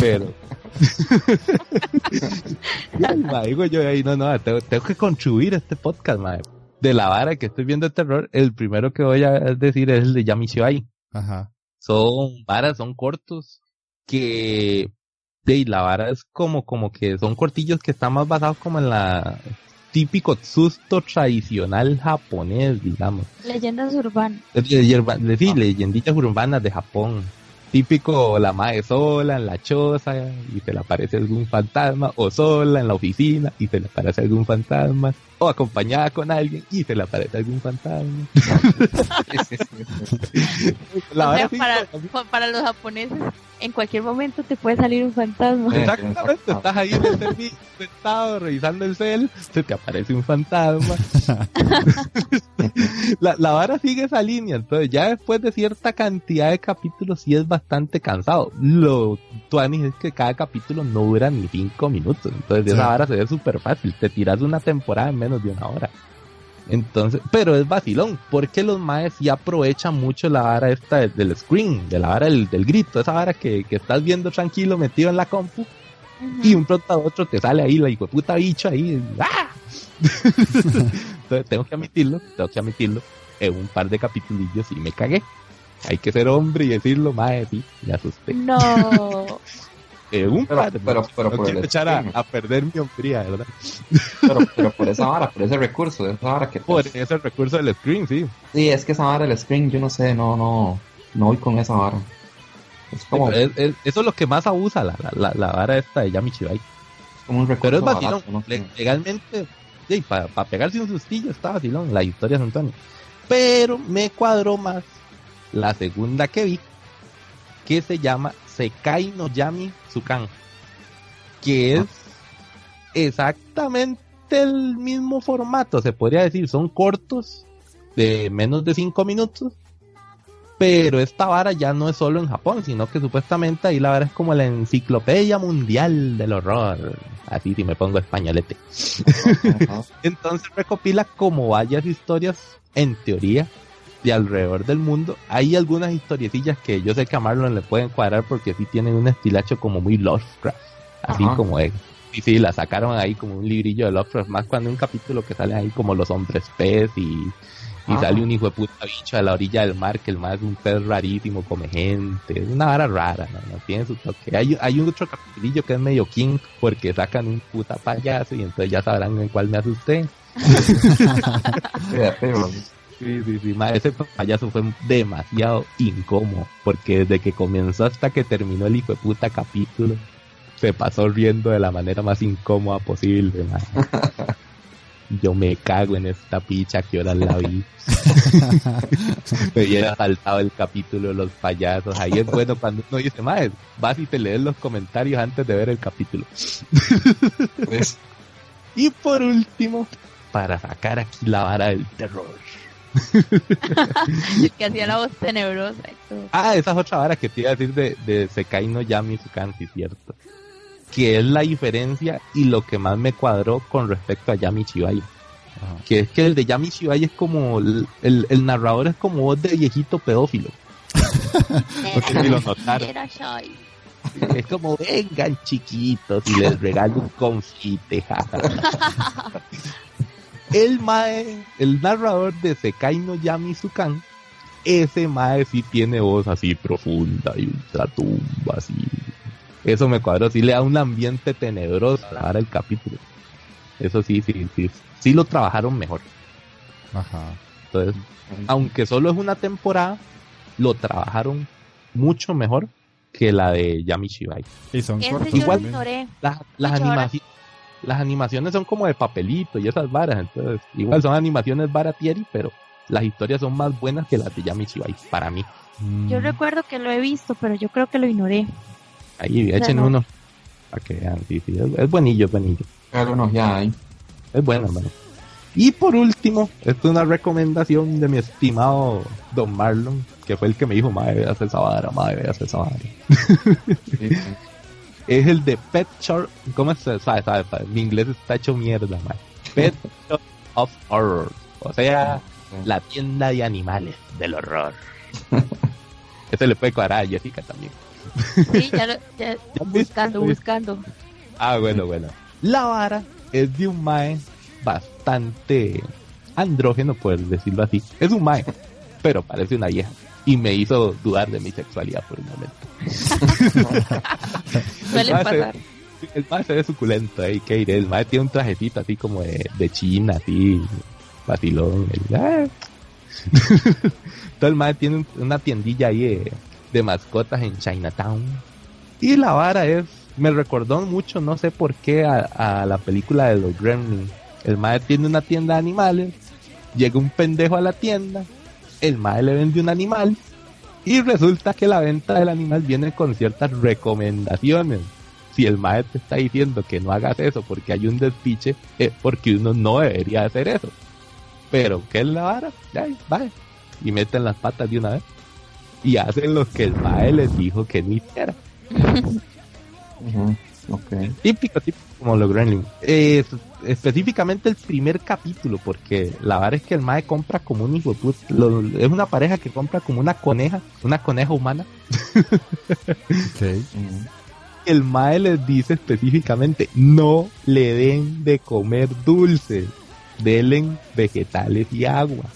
Pero. [laughs] digo yo ahí, no, no, tengo, que contribuir a este podcast, mae. De la vara que estoy viendo el terror, el primero que voy a decir es el de Yamisho ahí. Ajá. Son varas, son cortos, que de la vara es como, como que son cortillos que están más basados como en la típico susto tradicional japonés, digamos. Leyendas urbanas. Sí, leyenditas urbanas de Japón. Típico la madre sola en la choza y se le aparece algún fantasma, o sola en la oficina y se le aparece algún fantasma, o acompañada con alguien y se le aparece algún fantasma. [laughs] para, los japoneses, en cualquier momento te puede salir un fantasma. Exactamente, estás ahí en el servicio, sentado, revisando el cel, se te aparece un fantasma. [laughs] la, la vara sigue esa línea, entonces ya después de cierta cantidad de capítulos sí es bastante cansado. Lo tuanis es que cada capítulo no dura ni cinco minutos, entonces de esa vara se ve súper fácil, te tiras una temporada en menos de una hora. Entonces, pero es vacilón, porque los maes ya aprovechan mucho la vara esta del screen, de la vara del, grito, esa vara que, que, estás viendo tranquilo metido en la compu, y un pronto a otro te sale ahí la hijo puta bicho ahí, ¡ah! [laughs] Entonces tengo que admitirlo, tengo que admitirlo, en un par de capitulillos y me cagué. Hay que ser hombre y decirlo, mae, sí, me asusté. No. [laughs] Eh, un pero, pero, pero, no por el echar a, perder mi hombría, ¿verdad? pero, [laughs] pero por esa vara, por ese recurso, esa vara que Por ese recurso del screen, sí. Sí, es que esa vara del screen, yo no sé, no, no, no voy con esa vara. Es como, Es- es- eso es lo que más abusa la, la, vara esta de Yami Chibai. como un recurso Pero es vacilón. barato, no sé. Legalmente, para pegarse un sustillo está vacilón. La historia de Antonio. Pero me cuadró más la segunda que vi, que se llama Sekai no Yami Tsukan. Que es exactamente el mismo formato, se podría decir. Son cortos, de menos de 5 minutos. Pero esta vara ya no es solo en Japón, sino que supuestamente ahí la vara es como la enciclopedia mundial del horror. Así si me pongo españolete. [laughs] Entonces recopila como varias historias, en teoría, de alrededor del mundo. Hay algunas historiecillas que yo sé que a Marlon le pueden cuadrar porque sí tienen un estilacho como muy Lovecraft. Así Ajá. como es. Y sí, la sacaron ahí como un librillo de Lovecraft, más cuando hay un capítulo que sale ahí como los hombres pez y, y sale un hijo de puta bicho a la orilla del mar que el mar es un pez rarísimo, come gente. Es una vara rara, ¿no? No Tiene su toque. Hay, hay un otro capítulo que es medio king porque sacan un puta payaso y entonces ya sabrán en cuál me asusté. [laughs] [laughs] Sí, sí, sí, ma, ese payaso fue demasiado incómodo, porque desde que comenzó hasta que terminó el hijo de puta capítulo, se pasó riendo de la manera más incómoda posible, ma. [laughs] Yo me cago en esta picha que ahora la vi. [laughs] me hubiera saltado el capítulo de los payasos. Ahí es bueno cuando uno dice, madre, vas y te lees los comentarios antes de ver el capítulo. Pues, Y por último, para sacar aquí la vara del terror. [laughs] Que hacía la voz tenebrosa. Ah, esa es otra vara que te iba a decir de, de Sekai no Yami Tsukan, sí, cierto. Que es la diferencia y lo que más me cuadró con respecto a Yami Chibai. Que es que el de Yami Chibai es como, el, el, el narrador es como voz de viejito pedófilo. No sé si lo notaron. Era shy. Es como, vengan chiquitos y les regalo un confite. [laughs] jaja". el mae, el narrador de Sekai no Yami Tsukan, ese mae sí tiene voz así profunda y ultratumba, así. Eso me cuadró, sí le da un ambiente tenebroso para el capítulo. Eso sí, sí, sí, sí lo trabajaron mejor. Ajá. Entonces, aunque solo es una temporada, lo trabajaron mucho mejor que la de Yami Shibai. Y son Ese cortos yo Igual-. Las, las, las animaciones son como de papelito y esas varas, entonces igual son animaciones baratieri, pero las historias son más buenas que las de Yami Shibai, para mí. Mm. Yo recuerdo que lo he visto, pero yo creo que lo ignoré. Ahí echen no. uno para que vean, sí, sí, es, es buenillo, es buenillo. Dale unos ya. Es bueno, hermano. Y por último, esto es una recomendación de mi estimado Don Marlon, que fue el que me dijo, madre, veas esa vara, madre, veas esa vara. Sí, sí. Es el de Pet Shop, ¿cómo se sabe, sabe, sabe? Mi inglés está hecho mierda, madre. Pet Shop of Horror. O sea, la tienda de animales del horror. [laughs] Este le puede cuadrar a Jessica también. Sí, ya lo, ya- [laughs] ¿Ya viste? buscando, buscando. Ah, bueno, bueno. La vara es de un mae bastante andrógeno, por decirlo así. Es un mae, pero parece una vieja. Y me hizo dudar de mi sexualidad por un momento. [laughs] Suele pasar. El mae se ve suculento, eh, ¿qué diré? El mae tiene un trajecito así como de, de China, así, vacilón. ah. [laughs] Entonces el mae tiene un- una tiendilla ahí de, de mascotas en Chinatown. Y la vara es, me recordó mucho, no sé por qué, a, a la película de los Gremlins. El mae tiene una tienda de animales, llega un pendejo a la tienda, el mae le vende un animal y resulta que la venta del animal viene con ciertas recomendaciones. Si el mae te está diciendo que no hagas eso porque hay un despiche, es porque uno no debería hacer eso. Pero, ¿qué es la vara? Ya, vaya. Y meten las patas de una vez. Y hacen lo que el mae les dijo que no hiciera. Típico, típico como los Gremlins. Eh, específicamente el primer capítulo, porque la verdad es que el Mae compra como un hijo es una pareja que compra como una coneja, una coneja humana. [laughs] El Mae les dice específicamente, no le den de comer dulce, denle vegetales y agua.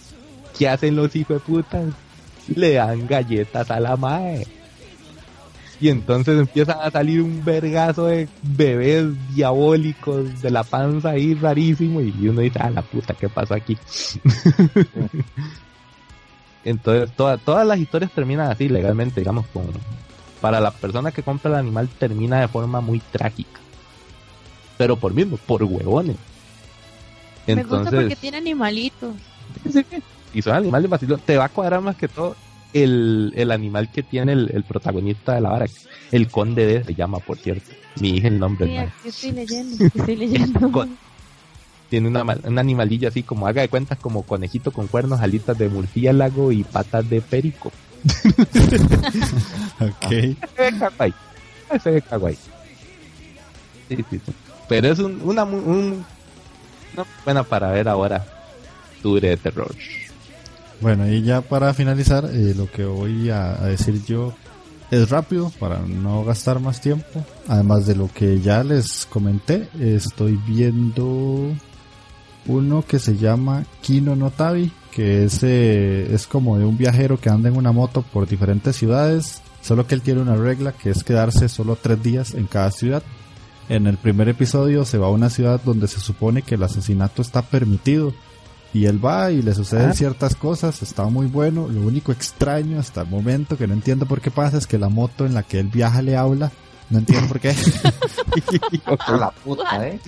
¿Qué hacen los hijos de putas? Le dan galletas a la Mae y entonces empiezan a salir un vergazo de bebés diabólicos de la panza ahí rarísimo y uno dice, ah, la puta, ¿qué pasó aquí? [laughs] entonces todas las historias terminan así legalmente, digamos, con, para la persona que compra el animal termina de forma muy trágica. Pero por mismo, por huevones. Entonces, Me gusta porque tiene animalitos. [laughs] y son animales vacíos. Te va a cuadrar más que todo el, el animal que tiene el, el, protagonista de la vara. El conde de se llama, por cierto. Mi hija el nombre. Sí, estoy leyendo, estoy leyendo. [laughs] tiene una, un animalillo así como haga de cuentas como conejito con cuernos, alitas de murciélago y patas de perico. [laughs] ok. Ese kawaii. Ese es kawaii. Sí, sí, sí. Pero es un, una, un, una buena para ver ahora. Tour de terror. Bueno, y ya para finalizar, eh, lo que voy a, decir yo es rápido para no gastar más tiempo. Además de lo que ya les comenté, estoy viendo uno que se llama Kino Notabi, que es, eh, es como de un viajero que anda en una moto por diferentes ciudades, solo que él tiene una regla que es quedarse solo tres días en cada ciudad. En el primer episodio se va a una ciudad donde se supone que el asesinato está permitido, y él va y le suceden ah. ciertas cosas, está muy bueno. Lo único extraño hasta el momento que no entiendo por qué pasa es que la moto en la que él viaja le habla. No entiendo por qué. [laughs] la puta, ¿eh?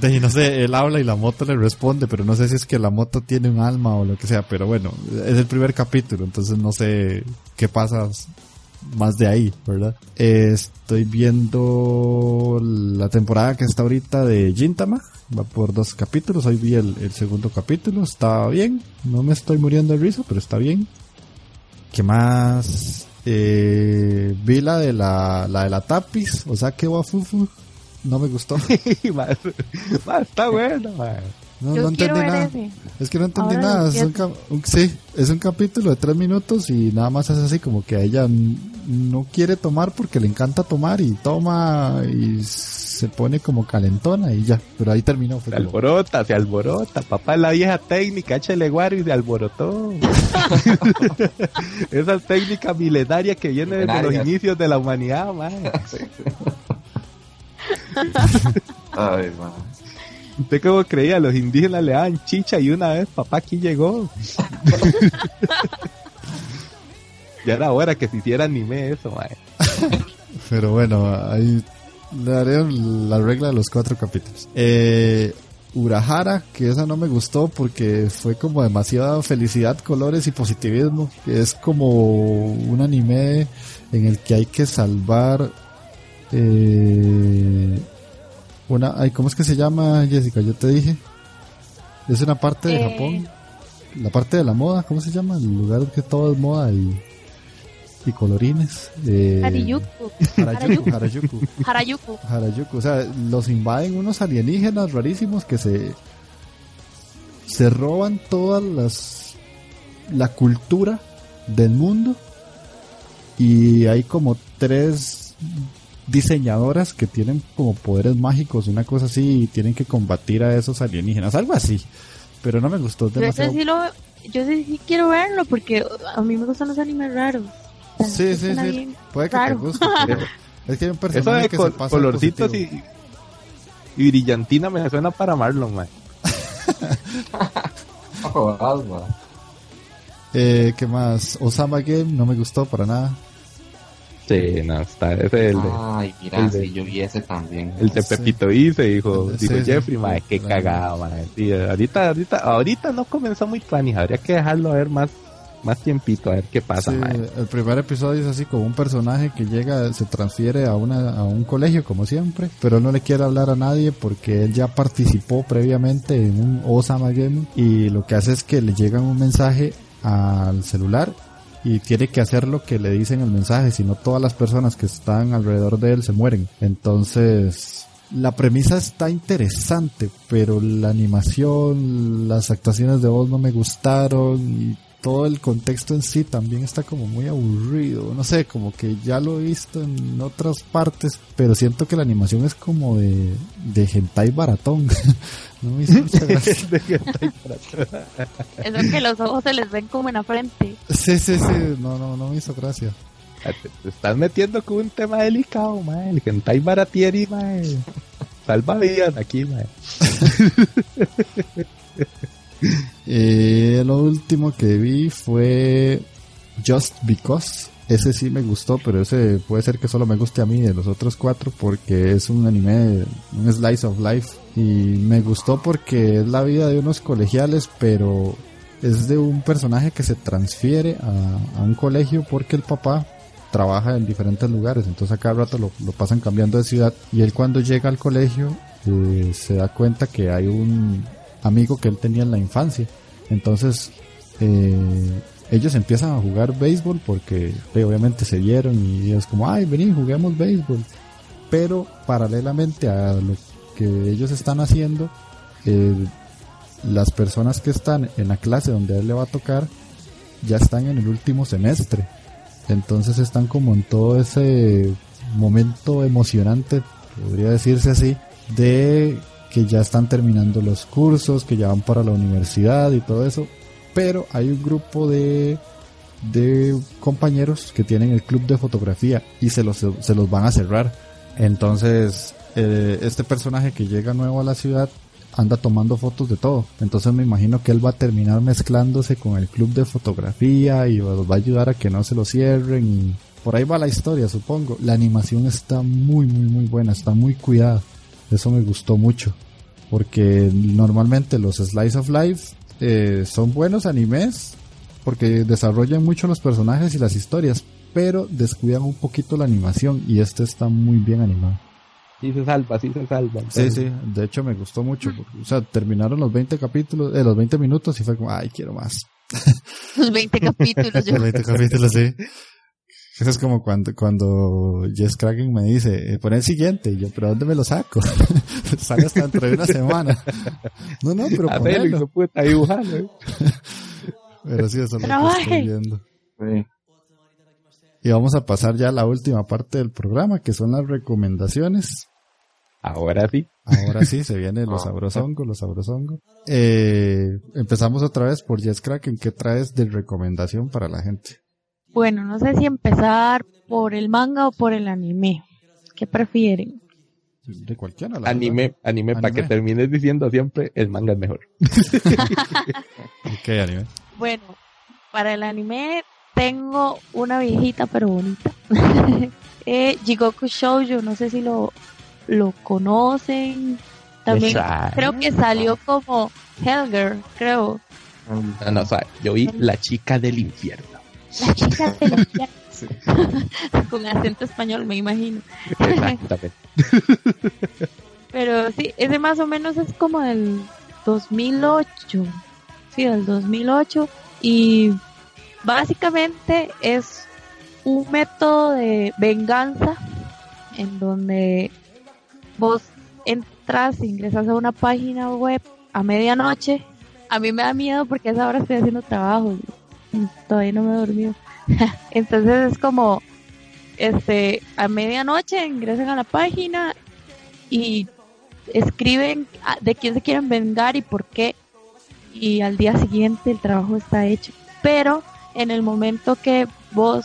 De, no sé, él habla y la moto le responde, pero no sé si es que la moto tiene un alma o lo que sea, pero bueno, es el primer capítulo, entonces no sé qué pasa más de ahí, ¿verdad? estoy viendo la temporada que está ahorita de Gintama, va por dos capítulos, hoy vi el, segundo capítulo, está bien, no me estoy muriendo de risa, pero está bien. ¿Qué más? Eh, vi la de la, la de la tapiz, o sea que wafufu, no me gustó. [laughs] está bueno, no, no entendí nada. Es que no entendí nada. Es un, sí, es un capítulo de tres minutos y nada más es así como que a ella no quiere tomar porque le encanta tomar y toma y se pone como calentona y ya. Pero ahí terminó. se alborota, se alborota. Papá la vieja técnica, échale guaro y se alborotó. [laughs] Esa técnica milenaria que viene desde los inicios de la humanidad, man. [laughs] Ay, man. ¿Usted cómo creía? Los indígenas le daban chicha y una vez papá aquí llegó. [laughs] ya era hora que se hiciera anime eso, mae. Pero bueno, ahí le daré la regla de los cuatro capítulos. Eh, Urahara, que esa no me gustó porque fue como demasiada felicidad, colores y positivismo. Que es como un anime en el que hay que salvar eh, una, ay, ¿cómo es que se llama, Jessica? Yo te dije. Es una parte de eh. Japón. La parte de la moda, ¿cómo se llama? El lugar que todo es moda y, y colorines. Eh, Harajuku. Harajuku, Harajuku. Harajuku. O sea, los invaden unos alienígenas rarísimos que se se roban todas las la cultura del mundo y hay como tres diseñadoras que tienen como poderes mágicos, una cosa así, y tienen que combatir a esos alienígenas, algo así. Pero no me gustó demasiado. Yo sí, lo, yo sí, quiero verlo porque a mí me gustan los animes raros. Sí, sí, sí. Puede que te guste. [laughs] es que hay un personaje que se pasa colorcitos y, y, brillantina me suena para Marlon, man. [laughs] eh, ¿Qué más? Osama Game no me gustó para nada. Sí, no, está, ese es el Ay, mira, sí, yo vi ese también. El de Pepito hice, dijo, dijo Jeffrey, madre, qué cagada, madre. Sí, ahorita, ahorita, ahorita no comenzó muy funny, habría que dejarlo a ver más, más tiempito a ver qué pasa. el primer episodio es así como un personaje que llega, se transfiere a, una, a un colegio como siempre, pero no le quiere hablar a nadie porque él ya participó previamente en un Osama Game y lo que hace es que le llega un mensaje al celular y tiene que hacer lo que le dicen el mensaje, si no todas las personas que están alrededor de él se mueren. Entonces, la premisa está interesante, pero la animación, las actuaciones de voz no me gustaron y todo el contexto en sí también está como muy aburrido. No sé, como que ya lo he visto en otras partes, pero siento que la animación es como de, de hentai baratón. [laughs] no me hizo mucha [laughs] gracia. Eso que los ojos se les ven como en la frente. Sí, sí, sí, no, no, no me hizo gracia. Te estás metiendo con un tema delicado, mae. El hentai baratieri, mae. Salva vidas aquí, mae. [laughs] Eh, lo último que vi fue Just Because. Ese sí me gustó, pero ese puede ser que solo me guste a mí de los otros cuatro porque es un anime, un slice of life. Y me gustó porque es la vida de unos colegiales, pero es de un personaje que se transfiere a, un colegio porque el papá trabaja en diferentes lugares, entonces a cada rato lo, pasan cambiando de ciudad y él cuando llega al colegio eh, se da cuenta que hay un, amigo que él tenía en la infancia. Entonces, eh, ellos empiezan a jugar béisbol porque eh, obviamente se dieron y es como, ay, vení, juguemos béisbol. Pero paralelamente a lo que ellos están haciendo, eh, las personas que están en la clase donde a él le va a tocar ya están en el último semestre. Entonces están como en todo ese momento emocionante, podría decirse así, de que ya están terminando los cursos, que ya van para la universidad y todo eso, pero hay un grupo de, de compañeros que tienen el club de fotografía y se los, se los van a cerrar. Entonces, eh, este personaje que llega nuevo a la ciudad anda tomando fotos de todo. Entonces me imagino que él va a terminar mezclándose con el club de fotografía y va a ayudar a que no se lo cierren por ahí va la historia, supongo. La animación está muy, muy, muy buena, está muy cuidada. Eso me gustó mucho porque normalmente los slice of life eh, son buenos animes porque desarrollan mucho los personajes y las historias, pero descuidan un poquito la animación y este está muy bien animado. Sí se salva, sí se salva. Sí, sí, de hecho me gustó mucho. o sea, terminaron los 20 capítulos, eh, los 20 minutos y fue como, ay, quiero más. [laughs] Los 20 capítulos. los 20 capítulos, sí. [laughs] Eso es como cuando, cuando Jess Kraken me dice, eh, pon el siguiente, y yo, pero ¿dónde me lo saco? [laughs] Sale hasta dentro de una semana. No, no, pero A ver, hijo puta, dibujando. ¿eh? [laughs] pero sí, eso es lo que estoy viendo. Y vamos a pasar ya a la última parte del programa, que son las recomendaciones. Ahora sí. Ahora sí, se viene los [laughs] sabrosongos, los sabrosongos. Eh, empezamos otra vez por Jess Kraken. ¿Qué traes de recomendación para la gente? Bueno, no sé si empezar por el manga o por el anime. ¿Qué prefieren? De cualquiera. anime, anime, para que termines diciendo siempre el manga es mejor. [laughs] ¿Qué anime? Bueno, para el anime tengo una viejita pero bonita. [laughs] eh, Jigoku Shoujo, no sé si lo, lo conocen. También creo que salió como Helger, creo. No, no, o sea, yo vi La chica del infierno. La chica de los [laughs] [laughs] Con acento español, me imagino. [laughs] Pero sí, ese más o menos es como del 2008. Sí, del 2008. Y básicamente es un método de venganza en donde vos entras, ingresas a una página web a medianoche. A mí me da miedo porque a esa hora estoy haciendo trabajo todavía no me he dormido. [laughs] Entonces es como, este, a medianoche ingresan a la página y escriben de quién se quieren vengar y por qué. Y al día siguiente el trabajo está hecho. Pero en el momento que vos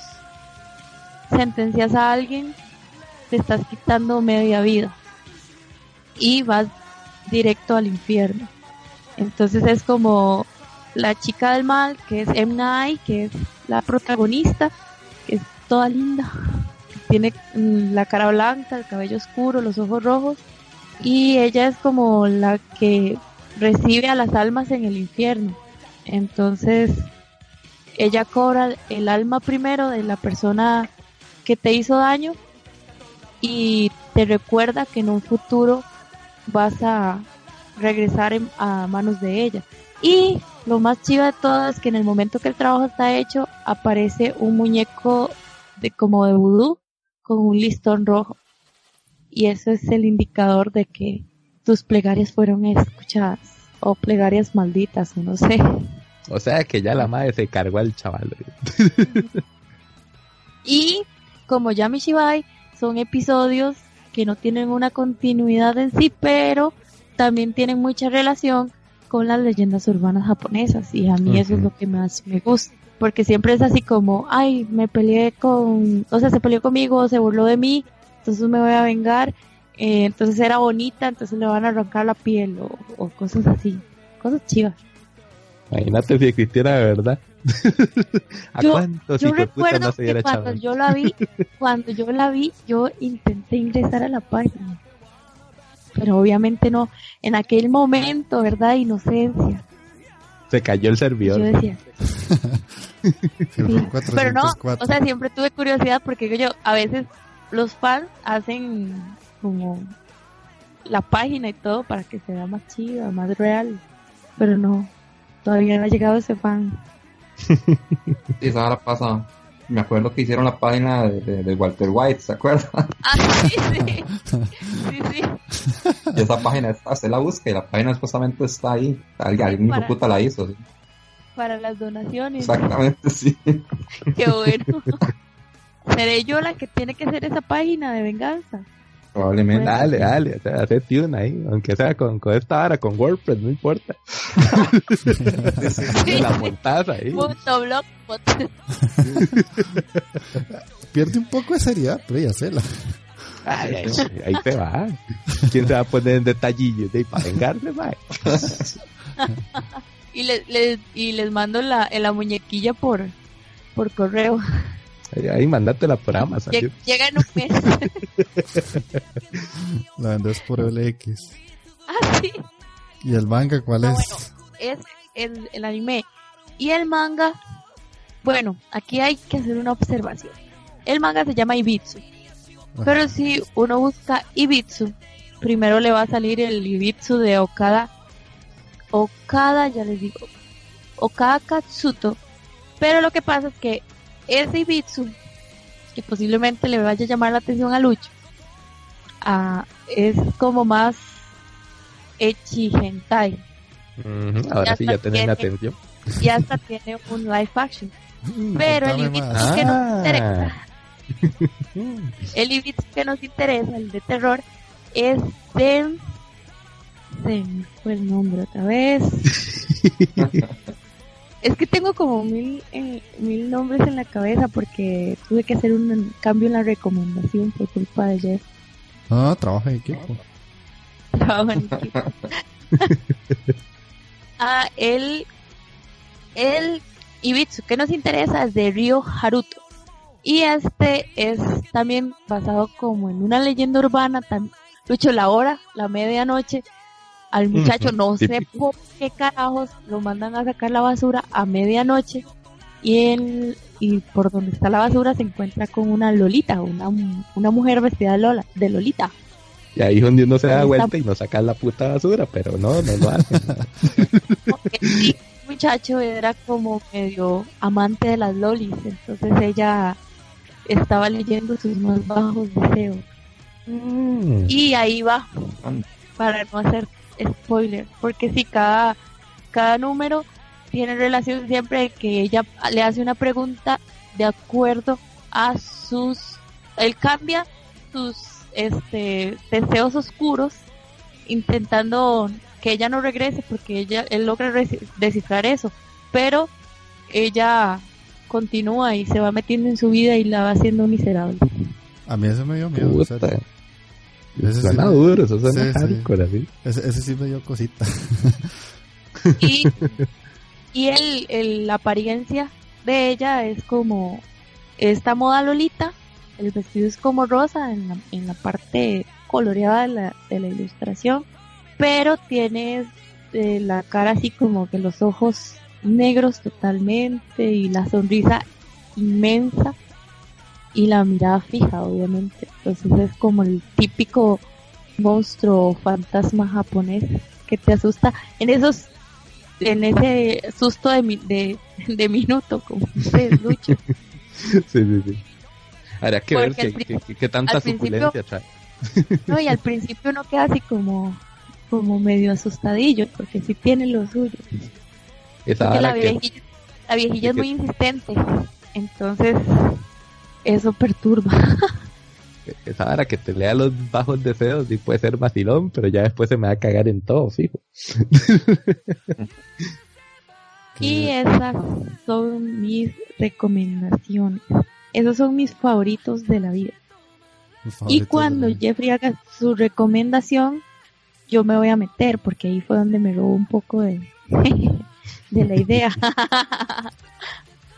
sentencias a alguien, te estás quitando media vida. Y vas directo al infierno. Entonces es como la chica del mal, que es Emnai, que es la protagonista, que es toda linda. Tiene mm, la cara blanca, el cabello oscuro, los ojos rojos. Y ella es como la que recibe a las almas en el infierno. Entonces, ella cobra el alma primero de la persona que te hizo daño y te recuerda que en un futuro vas a regresar a manos de ella. Y lo más chido de todo es que en el momento que el trabajo está hecho, aparece un muñeco de como de vudú con un listón rojo. Y eso es el indicador de que tus plegarias fueron escuchadas. O plegarias malditas, no sé. O sea que ya la madre se cargó al chaval. [laughs] y como ya Mishibai, son episodios que no tienen una continuidad en sí, pero también tienen mucha relación con las leyendas urbanas japonesas y a mí eso es lo que más me gusta porque siempre es así como ay me peleé con o sea se peleó conmigo se burló de mí entonces me voy a vengar eh, entonces era bonita entonces le van a arrancar la piel o, cosas así cosas chivas. Imagínate si existiera de verdad. [laughs] ¿A yo, yo recuerdo que cuando yo la vi cuando yo la vi yo intenté ingresar a la página pero obviamente no, en aquel momento, ¿verdad? Inocencia. Se cayó el servidor. Yo decía. [laughs] Pero no, o sea, siempre tuve curiosidad porque yo, a veces los fans hacen como la página y todo para que sea más chido, más real. Pero no, todavía no ha llegado ese fan. [laughs] y ahora pasa me acuerdo que hicieron la página de, Walter White, ¿se acuerdan? [laughs] Ah, sí, sí. sí, sí. [laughs] Y esa página está, se la busca y la página supuestamente está ahí. Alguien puta la hizo. ¿sí? Para las donaciones. Exactamente, sí. Qué bueno. [laughs] Seré yo la que tiene que hacer esa página de venganza. Probablemente. Dale, dale, hace tune ahí, aunque sea con, con esta vara, con WordPress, no importa. [laughs] La montaza ahí. Punto blog. [laughs] Pierde un poco de seriedad, pero ya sé Ay, ahí, ahí, te va. ¿Quién se va a poner en detallillos de para vengarse, mae? [laughs] y, les, y les mando la, la muñequilla por, por correo. Ahí, mandátela por Amazon. Llega en un mes. [laughs] La vendes por LX. Ah, sí. ¿Y el manga cuál es? es el, el anime. Y el manga, bueno, aquí hay que hacer una observación. El manga se llama Ibitsu. Pero si uno busca Ibitsu, primero le va a salir el Ibitsu de Okada. Okada, ya les digo. Okada Katsuto. Pero lo que pasa es que ese Ibitsu, que posiblemente le vaya a llamar la atención a Lucho, ah, es como más echi hentai. Ahora sí ya tiene la atención. Y [laughs] hasta tiene un live action. Mm, Pero el Ibitsu que nos interesa, [laughs] el Ibitsu que nos interesa, el de terror, es de se me fue el nombre otra vez. [laughs] Es que tengo como mil, eh, mil nombres en la cabeza porque tuve que hacer un cambio en la recomendación por culpa de Jeff. Ah, trabaja en equipo. Trabaja en [laughs] equipo. [laughs] ah, el, el Ibitsu que nos interesa es de Ryo Haruto. Y este es también basado como en una leyenda urbana, tan, Lucho la hora, la medianoche, al muchacho, no sé por qué carajos, lo mandan a sacar la basura a medianoche y él, y por donde está la basura se encuentra con una Lolita, una, una mujer vestida de, Lola, de Lolita. Y ahí es donde uno se da vuelta y no saca la puta basura, pero no, no lo hace. [laughs] el muchacho era como medio amante de las lolis, entonces ella estaba leyendo sus más bajos deseos. Mm. Y ahí va, para no hacer spoiler, porque si cada, cada número tiene relación siempre que ella le hace una pregunta de acuerdo a sus, él cambia sus este deseos oscuros intentando que ella no regrese porque ella él logra descifrar eso, pero ella continúa y se va metiendo en su vida y la va haciendo miserable. A mí eso me dio miedo. Ese suena sí duro, eso suena sí, Ese, ese, sí me dio cosita. [laughs] Y, [laughs] y el, el, la apariencia de ella es como esta moda Lolita, el vestido es como rosa en la, en la parte coloreada de la, de la ilustración, pero tiene eh, la cara así como que los ojos negros totalmente y la sonrisa inmensa y la mirada fija, obviamente. Entonces es como el típico monstruo fantasma japonés que te asusta en esos en ese susto de, de, de minuto como ustedes Lucho. [laughs] sí, sí, sí. Habrá que ver qué, tanta suculencia trae. no, y al principio uno queda así como como medio asustadillo porque sí tiene lo suyo. Esa la, viejilla, la viejilla es muy insistente, entonces eso perturba. [laughs] Esa hora que te lea los bajos deseos sí puede ser vacilón, pero ya después se me va a cagar en todo, fijo. [laughs] y esas son mis recomendaciones. Esos son mis favoritos de la vida. Y cuando Jeffrey haga su recomendación, yo me voy a meter, porque ahí fue donde me robó un poco de, [laughs] de la idea.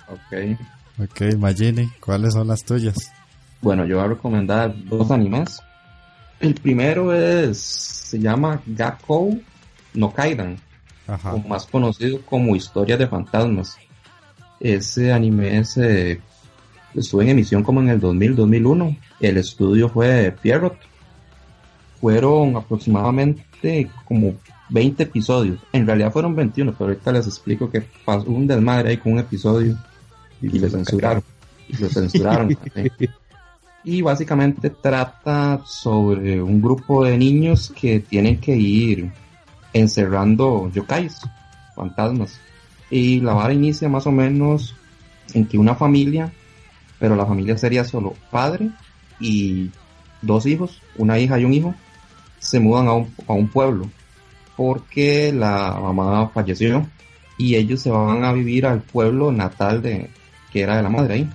ok. Ok, Magini, ¿cuáles son las tuyas? Bueno, yo voy a recomendar dos animes. El primero es, se llama Gakkou no Kaidan, o más conocido como Historias de Fantasmas. Ese anime estuvo en emisión como en el 2000-2001. El estudio fue Pierrot. Fueron aproximadamente como 20 episodios. En realidad fueron 21, pero ahorita les explico que pasó un desmadre ahí con un episodio y lo censuraron. Y lo censuraron. [laughs] y básicamente trata sobre un grupo de niños que tienen que ir encerrando yokais, fantasmas. Y la vara inicia más o menos en que una familia, pero la familia sería solo padre y dos hijos, una hija y un hijo, se mudan a un, a un pueblo porque la mamá falleció y ellos se van a vivir al pueblo natal de, que era de la madre ahí.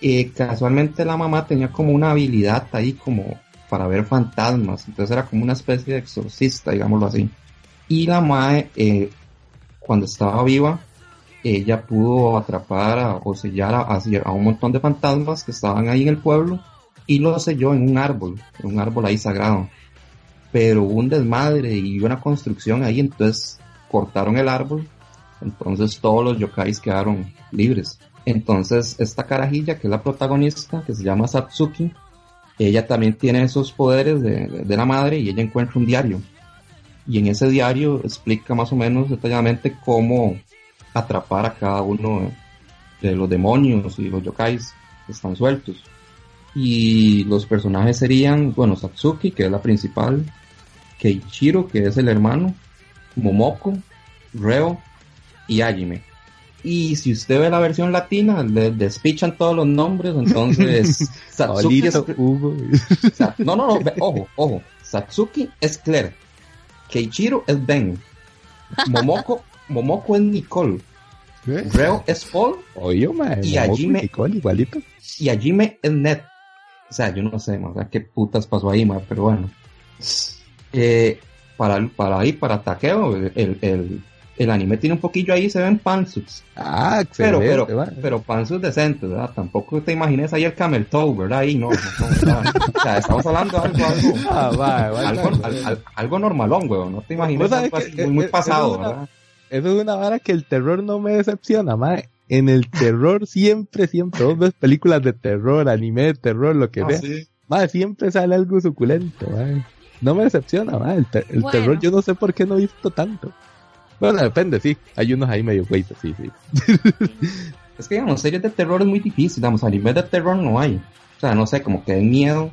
Y casualmente la mamá tenía como una habilidad ahí como para ver fantasmas, entonces era como una especie de exorcista, digámoslo así. Y la madre, eh, cuando estaba viva, ella pudo atrapar o sellar a, a, un montón de fantasmas que estaban ahí en el pueblo y lo selló en un árbol, en un árbol ahí sagrado. Pero hubo un desmadre y una construcción ahí, entonces cortaron el árbol, entonces todos los yokais quedaron libres. Entonces, esta carajilla, que es la protagonista, que se llama Satsuki, ella también tiene esos poderes de, la madre y ella encuentra un diario. Y en ese diario explica más o menos detalladamente cómo atrapar a cada uno de los demonios y los yokais que están sueltos. Y los personajes serían, bueno, Satsuki, que es la principal, Keichiro, que es el hermano, Momoko, Reo y Ajime. Y si usted ve la versión latina, le despichan todos los nombres, entonces [laughs] Satsuki es... no, no, no, ojo, ojo. Satsuki es Claire. Keichiro es Ben. Momoko, Momoko es Nicole. Reo es Paul. Oye, y Ajime, Nicole, igualito. Y Ajime es Ned. O sea, yo no sé, más qué putas pasó ahí, ma, pero bueno. Eh, para, para ahí, para Takeo, el, el el anime tiene un poquillo ahí, se ven pantsuits. Ah, pero, pero, pero pantsuits decentes, ¿verdad? Tampoco te imagines ahí el camel toe, ¿verdad? Ahí no, o sea, estamos hablando de algo, algo, [laughs] ah, algo, algo, normalón, weón. No te imagines algo así, muy, muy pasado, ¿verdad? Eso es una vara que el terror no me decepciona, madre. En el terror siempre, siempre, vos ves películas de terror, anime de terror, lo que ah, sea. siempre sale algo suculento, madre. No me decepciona, madre. El, terror yo no sé por qué no he visto tanto. Bueno, depende, sí. Hay unos ahí medio güeyes, sí, sí. [laughs] es que, digamos, series de terror es muy difícil, digamos, animes de terror no hay. O sea, no sé, como que de miedo.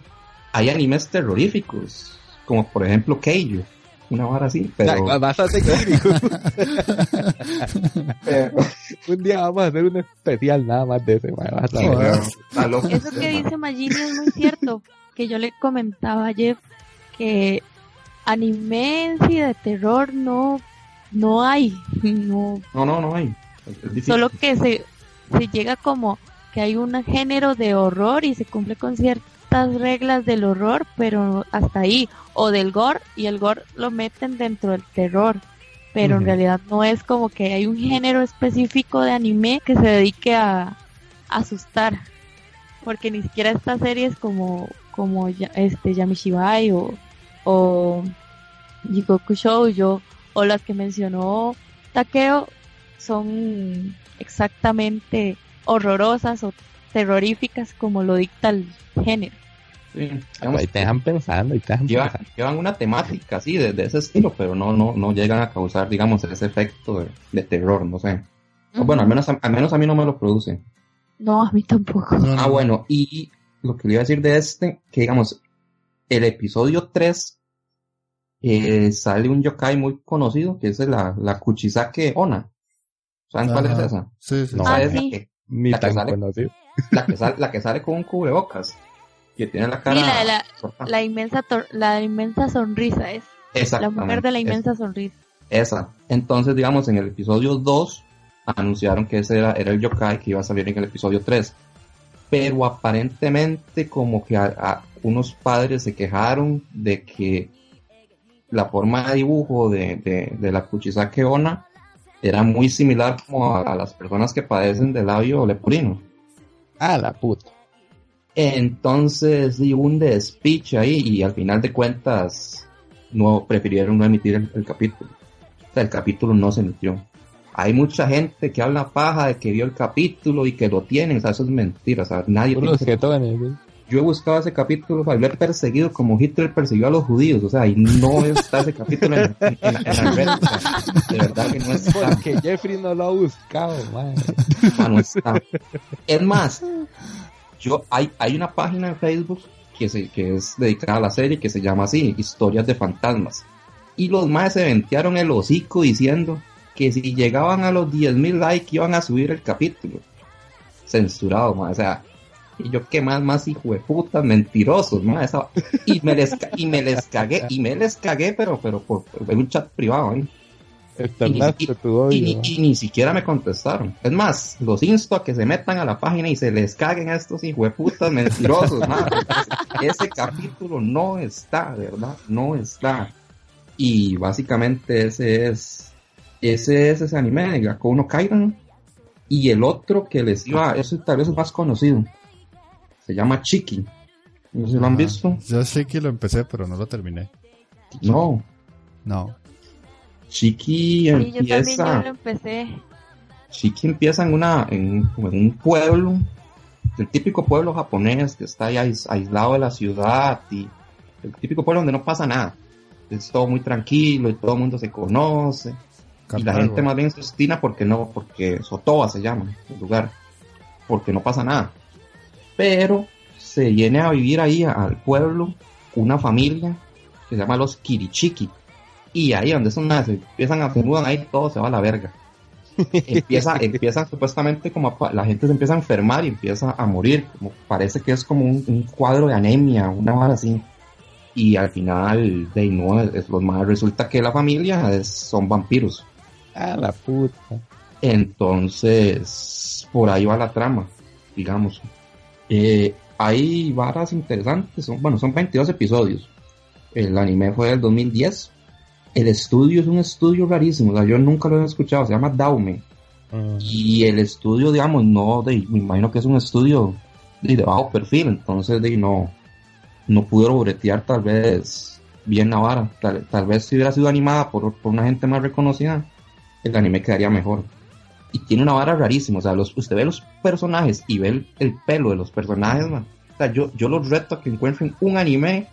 Hay animes terroríficos, como por ejemplo Keijo, una vara así, pero... Bastante [laughs] [laughs] Un día vamos a hacer un especial nada más de ese, Eso que dice Magini es muy cierto, que yo le comentaba a Jeff que anime en sí de terror no no hay. No, no, no, hay. Solo que se, se llega como que hay un género de horror y se cumple con ciertas reglas del horror, pero hasta ahí. O del gore, y el gore lo meten dentro del terror. Pero en realidad no es como que hay un género específico de anime que se dedique a, asustar. Porque ni siquiera estas series como, como este Yamishibai o, o Jigoku Shoujo o las que mencionó Takeo son exactamente horrorosas o terroríficas como lo dicta el género. Sí, ahí te dejan pensando y te dejan llevan, llevan, una temática así de, ese estilo, pero no, no, no llegan a causar, digamos, ese efecto de, terror, no sé. Bueno, al menos, al menos a mí no me lo produce. No, a mí tampoco. ah, bueno, y lo que le iba a decir de este, que digamos, el episodio 3 eh, sale un yokai muy conocido, que es la, la Kuchisake Ona. ¿Saben cuál es esa? Sí, sí. No, Ah, es sí. la que, Ni La que tan sale- la que sale, la que sale con un cubrebocas. Que tiene la cara. Sí, la, inmensa tor- la inmensa sonrisa es la mujer de la es- inmensa sonrisa. Esa. Entonces, digamos, en el episodio 2 anunciaron que ese era, era el yokai que iba a salir en el episodio 3. Pero aparentemente como que a- a unos padres se quejaron de que la forma de dibujo de, de, de la Kuchisake Onna era muy similar como a, a las personas que padecen de labio leporino. Ah, la puta. Entonces, hubo un despiche ahí y al final de cuentas no prefirieron no emitir el, el capítulo. O sea, el capítulo no se emitió. Hay mucha gente que habla paja de que vio el capítulo y que lo tienen, o sea, eso es mentira, o sea, nadie tiene. Yo he buscado ese capítulo para haber perseguido como Hitler persiguió a los judíos, o sea, y no está ese capítulo en, en- en- en la red, o sea, de verdad que no está. Porque Jeffrey no lo ha buscado, man. Ah, no está. Es más, yo hay, hay una página en Facebook que, se, que es dedicada a la serie que se llama así, Historias de Fantasmas. Y los más se ventearon el hocico diciendo que si llegaban a los 10.000 likes iban a subir el capítulo. Censurado, o sea, y yo qué más, más hijo de puta, mentirosos, ma, esa- y me les, y me les cagué, y me les cagué, pero, pero por, en un chat privado, ¿eh? Y- y- tu odio. Y ni, y ni siquiera me contestaron. Es más, los insto a que se metan a la página y se les caguen a estos hijueputas mentirosos. Ese capítulo no está, verdad, no está. Y básicamente ese es, ese es ese anime de Gakkou no Kaidan. Y el otro que les iba, ese tal vez es más conocido. Se llama Chiki. No sé si lo han visto. Yo que lo empecé, pero no lo terminé. No. No. Chiki Sí, yo también empieza. ya lo empecé. Shiki empieza en una en, como en un pueblo, el típico pueblo japonés que está ahí ais- aislado de la ciudad y el típico pueblo donde no pasa nada. Es todo muy tranquilo y todo el mundo se conoce y la gente más bien se ostina porque no, porque Sotoba se llama el lugar, porque no pasa nada. Pero se viene a vivir ahí al pueblo una familia que se llama los Kirichiki y ahí donde son nada, se empiezan a se mudan ahí todo se va a la verga [laughs] empieza, empieza supuestamente como a la gente se empieza a enfermar y empieza a morir, como parece que es como un, un cuadro de anemia, una vara así. Y al final, de no, es, los más resulta que la familia es- son vampiros. Ah, la puta. Entonces, por ahí va la trama, digamos. Eh, hay varas interesantes, son, bueno, son 22 episodios. El anime fue del 2010. El estudio es un estudio rarísimo, o sea, yo nunca lo he escuchado, se llama Daume. Mm. Y el estudio, digamos, no, de, me imagino que es un estudio de, de bajo perfil, entonces de, no, no bretear tal vez bien la vara. Tal, tal vez si hubiera sido animada por, por una gente más reconocida, el anime quedaría mejor. Y tiene una vara rarísima, o sea, los, usted ve los personajes y ve el, el pelo de los personajes, man. O sea, yo, yo los reto a que encuentren un anime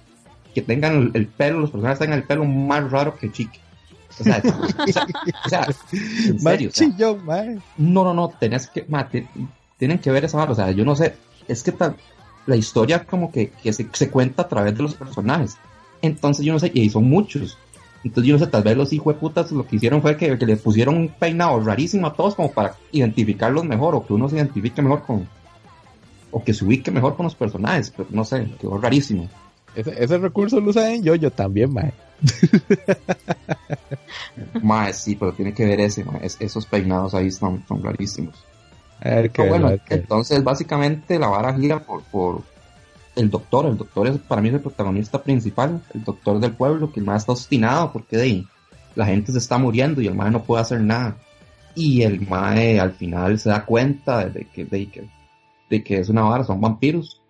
que tengan el, el pelo, los personajes tengan el pelo más raro que Chiqui. O sea, o sea, o [laughs] sea, en serio, o sea, chillón, man. no, no, no, tenés que, ma, te- tienen que ver esa vara, o sea, yo no sé, es que la historia como que, que se, se cuenta a través de los personajes, entonces yo no sé, y son muchos, entonces yo no sé, tal vez los hijos de putas lo que hicieron fue que, que le pusieron un peinado rarísimo a todos como para identificarlos mejor, o que uno se identifique mejor con, o que se ubique mejor con los personajes, pero no sé, quedó rarísimo. Ese, ese recurso lo usan en yo, yo también, man. [laughs] Más sí, pero tiene que ver ese, es- esos peinados ahí son, son rarísimos. A ver qué Ah, bueno, a ver qué- entonces básicamente la vara gira por, por el doctor. El doctor es para mí el protagonista principal, el doctor del pueblo, que el más está obstinado porque de la gente se está muriendo y el mae no puede hacer nada. Y el mae al final se da cuenta de que, de que, de que es una vara, son vampiros.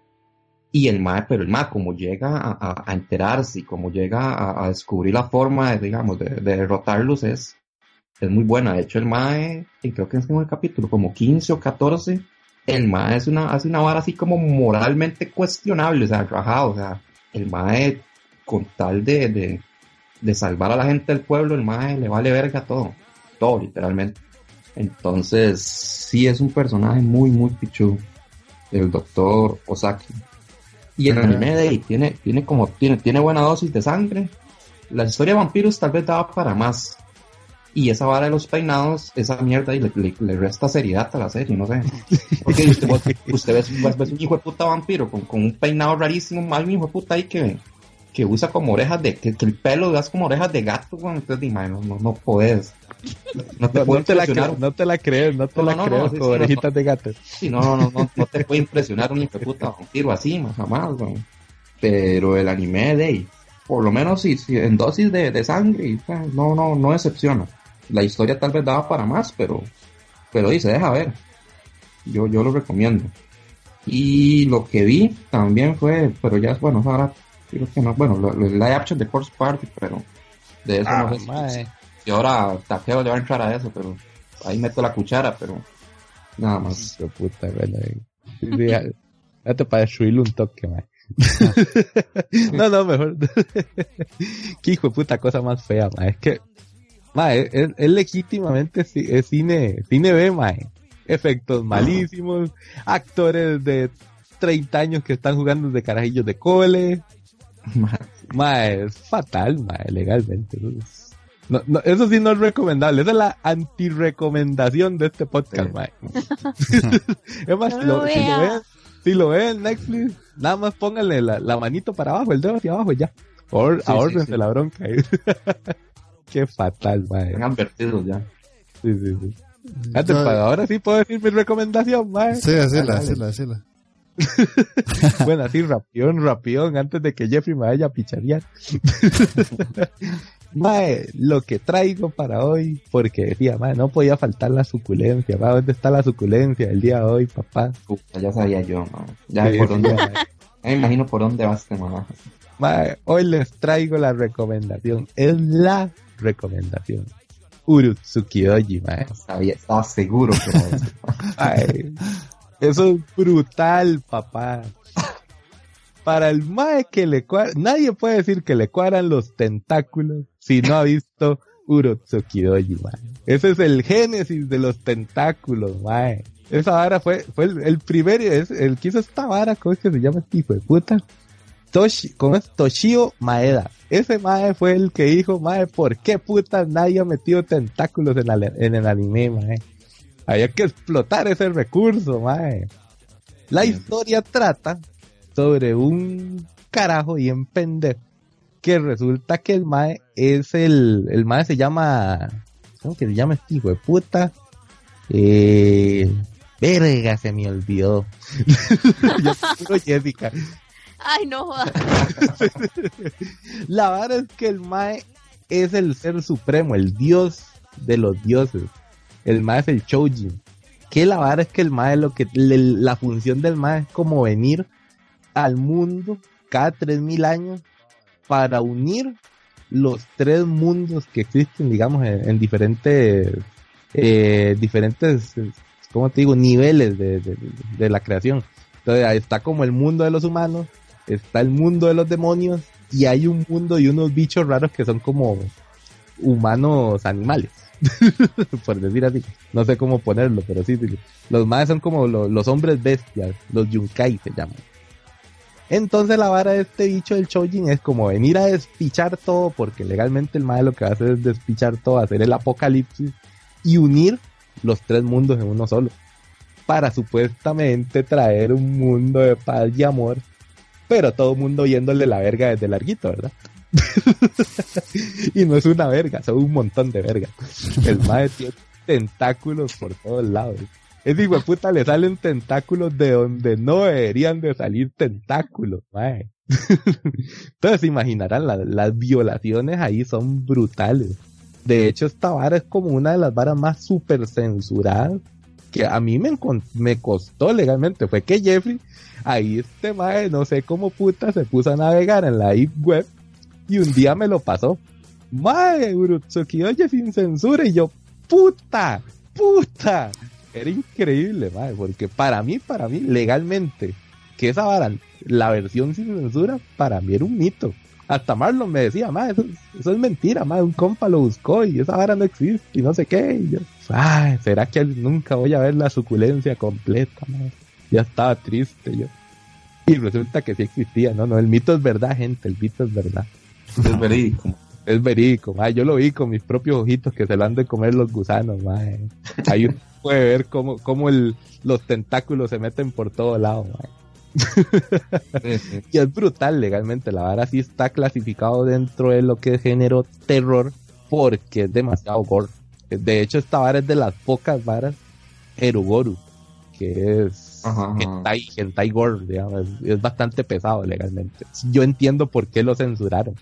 Y el mae, pero el mae como llega a, enterarse y como llega a, descubrir la forma de, digamos, de, de derrotarlos es es muy buena. De hecho, el mae, creo que es en el capítulo como 15 o 14, el mae es una, hace una vara así como moralmente cuestionable, o sea, rajado, o sea, el mae con tal de, de, de salvar a la gente del pueblo, el mae le vale verga todo, todo literalmente. Entonces, sí es un personaje muy, muy pichudo, el doctor Osaki. Y el anime de ahí tiene, tiene como, tiene, tiene buena dosis de sangre. La historia de vampiros tal vez daba para más, y esa vara de los peinados, esa mierda y le, resta seriedad a la serie, no sé. [laughs] Porque usted, usted ves, un hijo de puta vampiro con, con un peinado rarísimo, mal un hijo de puta ahí que, que usa como orejas de, que, el pelo das como orejas de gato, bueno, entonces no, no, no puedes. No te, no, te la no te la crees, no te la crees con orejitas de gato. Sí, no, no, no, no, te puede impresionar un hijo de puta vampiro así, jamás, Pero el anime de por lo menos sí, en dosis de, de sangre, pues, no, no, no decepciona la historia tal vez daba para más, pero, pero dice, deja ver. Yo, yo lo recomiendo. Y lo que vi también fue, pero ya, bueno, ahora creo que no, bueno, el live action de Force Party, pero de eso no ah, sé. Y ahora Takeo le va a entrar a eso, pero ahí meto la cuchara, pero nada más. puta, te para destruirle un toque, man. [laughs] no, no, mejor. [laughs] Qué hijo de puta cosa más fea, man. Es que es, legítimamente es cine, cine B, mae. Efectos malísimos, actores de 30 años que están jugando de carajillos de cole. Mae, es fatal, mae, legalmente. No, no, eso sí no es recomendable. Esa es la anti-recomendación de este podcast, mae. [laughs] es más, si, lo, ven, si lo ven en Netflix, nada más pónganle la, manito para abajo, el dedo hacia abajo y ya. Or, sí, la bronca. [laughs] Qué fatal, mae. Están advertidos ya. Sí, sí, sí. Antes, ahora sí puedo decir mi recomendación, mae. Sí, hacela, hacela, hacela. [laughs] bueno, así rapión, rapión, antes de que Jeffrey me vaya a picharear. [laughs] mae, lo que traigo para hoy, porque decía, mae, no podía faltar la suculencia, mae, ¿dónde está la suculencia el día de hoy, papá? ya sabía yo, mae. Ya por dónde, ya me imagino por dónde va este mamá. Mae, hoy les traigo la recomendación. Es la recomendación. Urutsukidoji, mae. Sabía, estaba seguro que [laughs] Eso es brutal, papá. Para el mae que le cuadran, nadie puede decir que le cuadran los tentáculos si no ha visto Urutsukidoji, mae. Ese es el génesis de los tentáculos, mae. Esa vara fue, fue el, primer, es, el que hizo esta vara, ¿cómo es que se llama este hijo de puta? Toshi, ¿cómo es? Toshio Maeda. Ese mae fue el que dijo, mae, ¿por qué puta nadie ha metido tentáculos en, el anime, mae? Había que explotar ese recurso, mae. La historia trata sobre un carajo y en pendejo que resulta que el mae es el, el mae se llama, ¿cómo que se llama este hijo de puta? Eh, verga, se me olvidó. [laughs] Yo Jessica. Ay, no. la verdad es que el Mae es el ser supremo, el dios de los dioses. El Mae es el Choujin. Que la verdad es que el Mae, lo que, la función del Mae es como venir al mundo cada 3000 años para unir los tres mundos que existen, digamos, en, diferentes, eh, diferentes, ¿cómo te digo? Niveles de, de la creación. Entonces ahí está como el mundo de los humanos, está el mundo de los demonios y hay un mundo y unos bichos raros que son como humanos animales. [laughs] por decir así, no sé cómo ponerlo, pero sí, los más son como los hombres bestias, los yunkai se llaman. Entonces la vara de este bicho del Chojin es como venir a despichar todo, porque legalmente el mae lo que va a hacer es despichar todo, hacer el apocalipsis y unir los tres mundos en uno solo. Para supuestamente traer un mundo de paz y amor pero todo el mundo yéndole la verga desde larguito, ¿verdad? [laughs] y no es una verga, son un montón de verga. El mae tiene tentáculos por todos lados. Es hijo puta le salen tentáculos de donde no deberían de salir tentáculos. [laughs] Entonces imaginarán, las violaciones ahí son brutales. De hecho, esta vara es como una de las varas más super censuradas que a mí me, me costó legalmente. Fue que Jeffrey ahí este mae, no sé cómo puta, se puso a navegar en la web y un día me lo pasó. Mae, Urutsuki, oye, sin censura. Y yo, puta, puta. Era increíble, madre, porque para mí, para mí, legalmente, que esa vara, la versión sin censura, para mí era un mito. Hasta Marlon me decía, madre, eso, es mentira, madre, un compa lo buscó y esa vara no existe y no sé qué. Y yo, ay, ¿será que nunca voy a ver la suculencia completa, madre? Ya estaba triste yo. Y resulta que sí existía, no, no, el mito es verdad, gente, el mito es verdad. Es verídico es verídico, yo lo vi con mis propios ojitos que se lo han de comer los gusanos, Ahí uno puede ver cómo, cómo el, los tentáculos se meten por todo lado, [laughs] y es brutal legalmente, la vara sí está clasificado dentro de lo que es género terror porque es demasiado gore. De hecho, esta vara es de las pocas varas Erugoru, que es hentai, gore, digamos, es bastante pesado legalmente. Yo entiendo por qué lo censuraron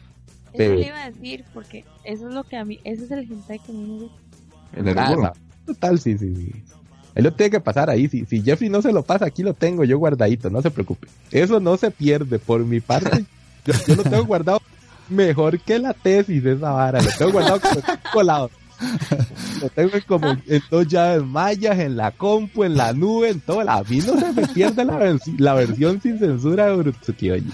eso le iba a decir, porque eso es lo que a mí, ese es el hentai que a mí me gusta. El ah, Total, sí, sí, sí. Él lo tiene que pasar ahí. Si, si Jeffrey no se lo pasa, aquí lo tengo yo guardadito, no se preocupe. Eso no se pierde por mi parte. yo, lo tengo guardado mejor que la tesis de esa vara. Lo tengo guardado como colado. Lo tengo como en dos llaves mayas, en la compu, en la nube, en todo. A mí no se me pierde la, versión sin censura de Urutsuki, oye.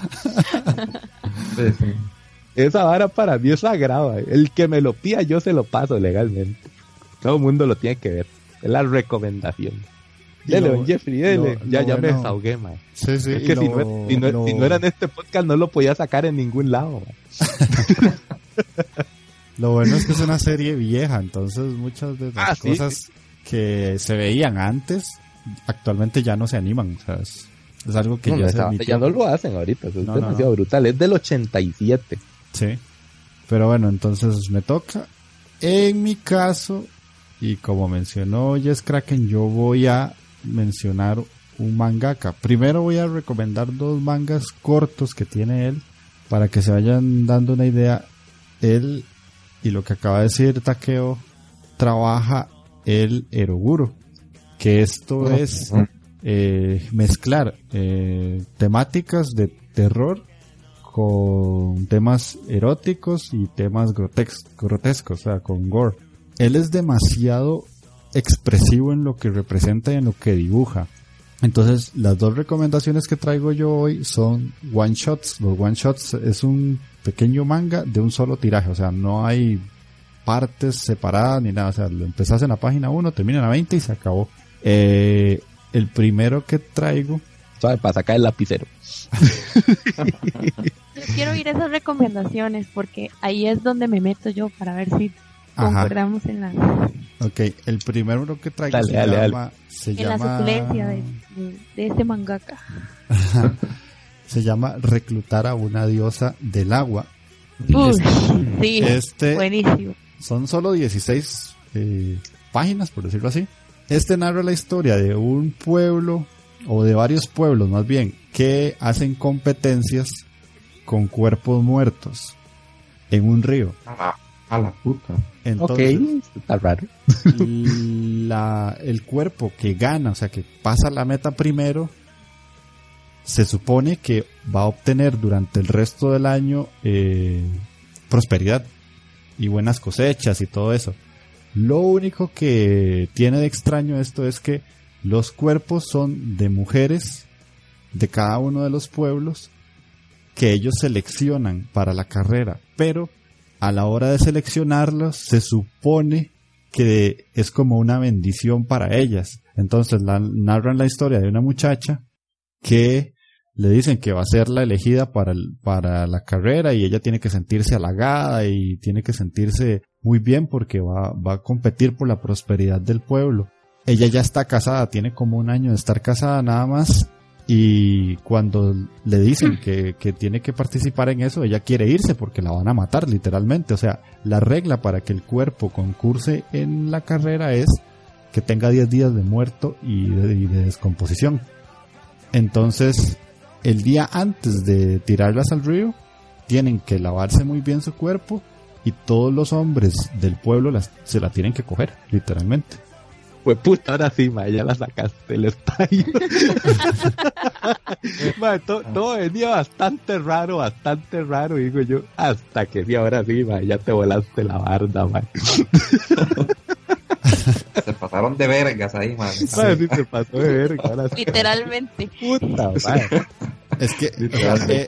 Esa vara para mí es sagrada. El que me lo pida, yo se lo paso legalmente. Todo el mundo lo tiene que ver. Es la recomendación. Dele, Jeffrey, dele. ya, ya me desahogué, man. Sí, sí. Es que si, no, si, no, era en este podcast, no lo podía sacar en ningún lado, [laughs] Lo bueno es que es una serie vieja, entonces muchas de las ah, cosas que se veían antes, actualmente ya no se animan. O sea, es, algo que ya, se ya no lo hacen ahorita, es demasiado brutal. Es del 87. Sí. Pero bueno, entonces me toca. En mi caso, y como mencionó Jess Kraken, yo voy a mencionar un mangaka. Primero voy a recomendar dos mangas cortos que tiene él para que se vayan dando una idea. Él y lo que acaba de decir Takeo trabaja el Eroguro, que esto es eh, mezclar eh, temáticas de terror con temas eróticos y temas grotescos, o sea, con gore. Él es demasiado expresivo en lo que representa y en lo que dibuja. Entonces, las dos recomendaciones que traigo yo hoy son one shots. Los one shots es un pequeño manga de un solo tiraje, o sea, no hay partes separadas ni nada, o sea, lo empezás en la página 1, termina en la 20 y se acabó. Eh, el primero que traigo para sacar el lapicero. [laughs] yo quiero oír esas recomendaciones porque ahí es donde me meto yo para ver si concordamos en la... Ok, el primero que traigo se, llama, en la suculencia de, de, este mangaka. [laughs] se llama Reclutar a una diosa del agua. sí, este buenísimo. Son solo 16 eh, páginas, por decirlo así. Este narra la historia de un pueblo o de varios pueblos más bien, que hacen competencias con cuerpos muertos en un río. A la, puta. Entonces, está raro. [laughs] el cuerpo que gana, o sea, que pasa la meta primero, se supone que va a obtener durante el resto del año eh, prosperidad y buenas cosechas y todo eso. Lo único que tiene de extraño esto es que los cuerpos son de mujeres de cada uno de los pueblos que ellos seleccionan para la carrera, pero a la hora de seleccionarlos se supone que es como una bendición para ellas. Entonces narran la historia de una muchacha que le dicen que va a ser la elegida para, para la carrera y ella tiene que sentirse halagada y tiene que sentirse muy bien porque va, va a competir por la prosperidad del pueblo ella ya está casada, tiene como un año de estar casada nada más. Y cuando le dicen que, tiene que participar en eso, ella quiere irse porque la van a matar literalmente. O sea, la regla para que el cuerpo concurse en la carrera es que tenga 10 días de muerto y de, descomposición. Entonces, el día antes de tirarlas al río, tienen que lavarse muy bien su cuerpo y todos los hombres del pueblo se la tienen que coger, literalmente. Pues puta, ahora sí, ma, ya la sacaste el estallo. [laughs] todo venía bastante raro, bastante raro, digo yo, hasta que sí, ahora sí, ma, ya te volaste la barda, ma. [laughs] se pasaron de vergas ahí, man. Sí, se pasó de verga. Literalmente. Puta, madre. Es que eh,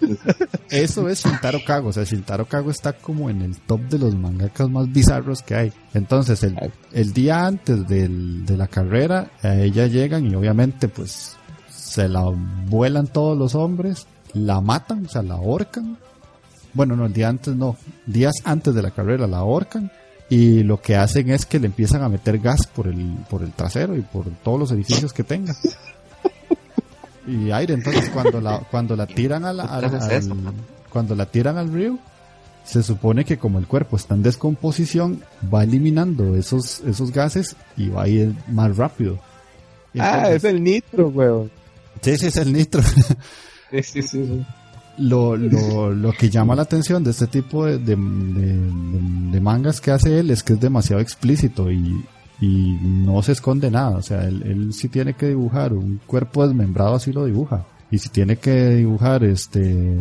eso es Shintaro Kago. O sea, Shintaro Kago está como en el top de los mangakas más bizarros que hay. Entonces, el, el día antes del, de la carrera, a ella llegan y obviamente, pues, se la vuelan todos los hombres, la matan, o sea, la ahorcan. Bueno, no, el día antes no. Días antes de la carrera la ahorcan. Y lo que hacen es que le empiezan a meter gas por el, por el trasero y por todos los edificios que tenga y aire. Entonces cuando la, [laughs] cuando la tiran al, cuando la tiran al río, se supone que como el cuerpo está en descomposición, va eliminando esos, esos gases y va a ir más rápido. ah, es el nitro, weón. Sí, sí, es el nitro. sí, sí, sí. Lo, lo, lo que llama la atención de este tipo de, de, de, mangas que hace él es que es demasiado explícito y, y no se esconde nada. O sea, él, si tiene que dibujar un cuerpo desmembrado, así lo dibuja. Y si tiene que dibujar este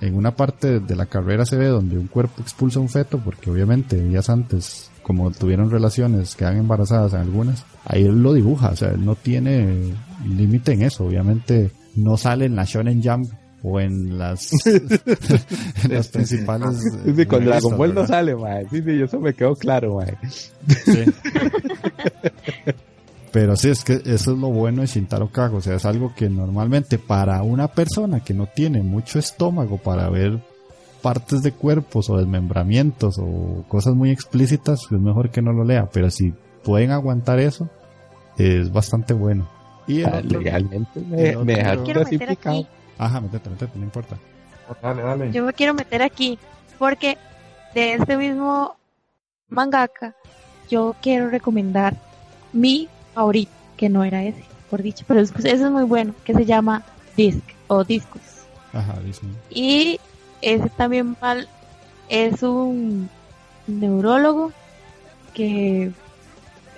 en una parte de la carrera se ve donde un cuerpo expulsa un feto, porque obviamente días antes, como tuvieron relaciones, quedan embarazadas en algunas, ahí él lo dibuja, o sea, él no tiene límite en eso, obviamente no sale en la Shonen Jump o en las, [laughs] en las principales. Sí, con Dragon Ball no sale, mae. Sí, sí, eso me quedó claro, mae. Sí. [laughs] Pero sí, es que eso es lo bueno de Shintaro Kago. O sea, es algo que normalmente para una persona que no tiene mucho estómago para ver partes de cuerpos o desmembramientos o cosas muy explícitas, es mejor que no lo lea. Pero si pueden aguantar eso, es bastante bueno. Y ah, legalmente me, me dejaron clasificado. Ajá, métete, métete, no importa. Dale, dale. Yo me quiero meter aquí porque de este mismo mangaka yo quiero recomendar mi favorito, que no era ese, por dicho, pero ese es muy bueno, que se llama Disc o Discos. Ajá, Disney. Y ese también mal es un neurólogo que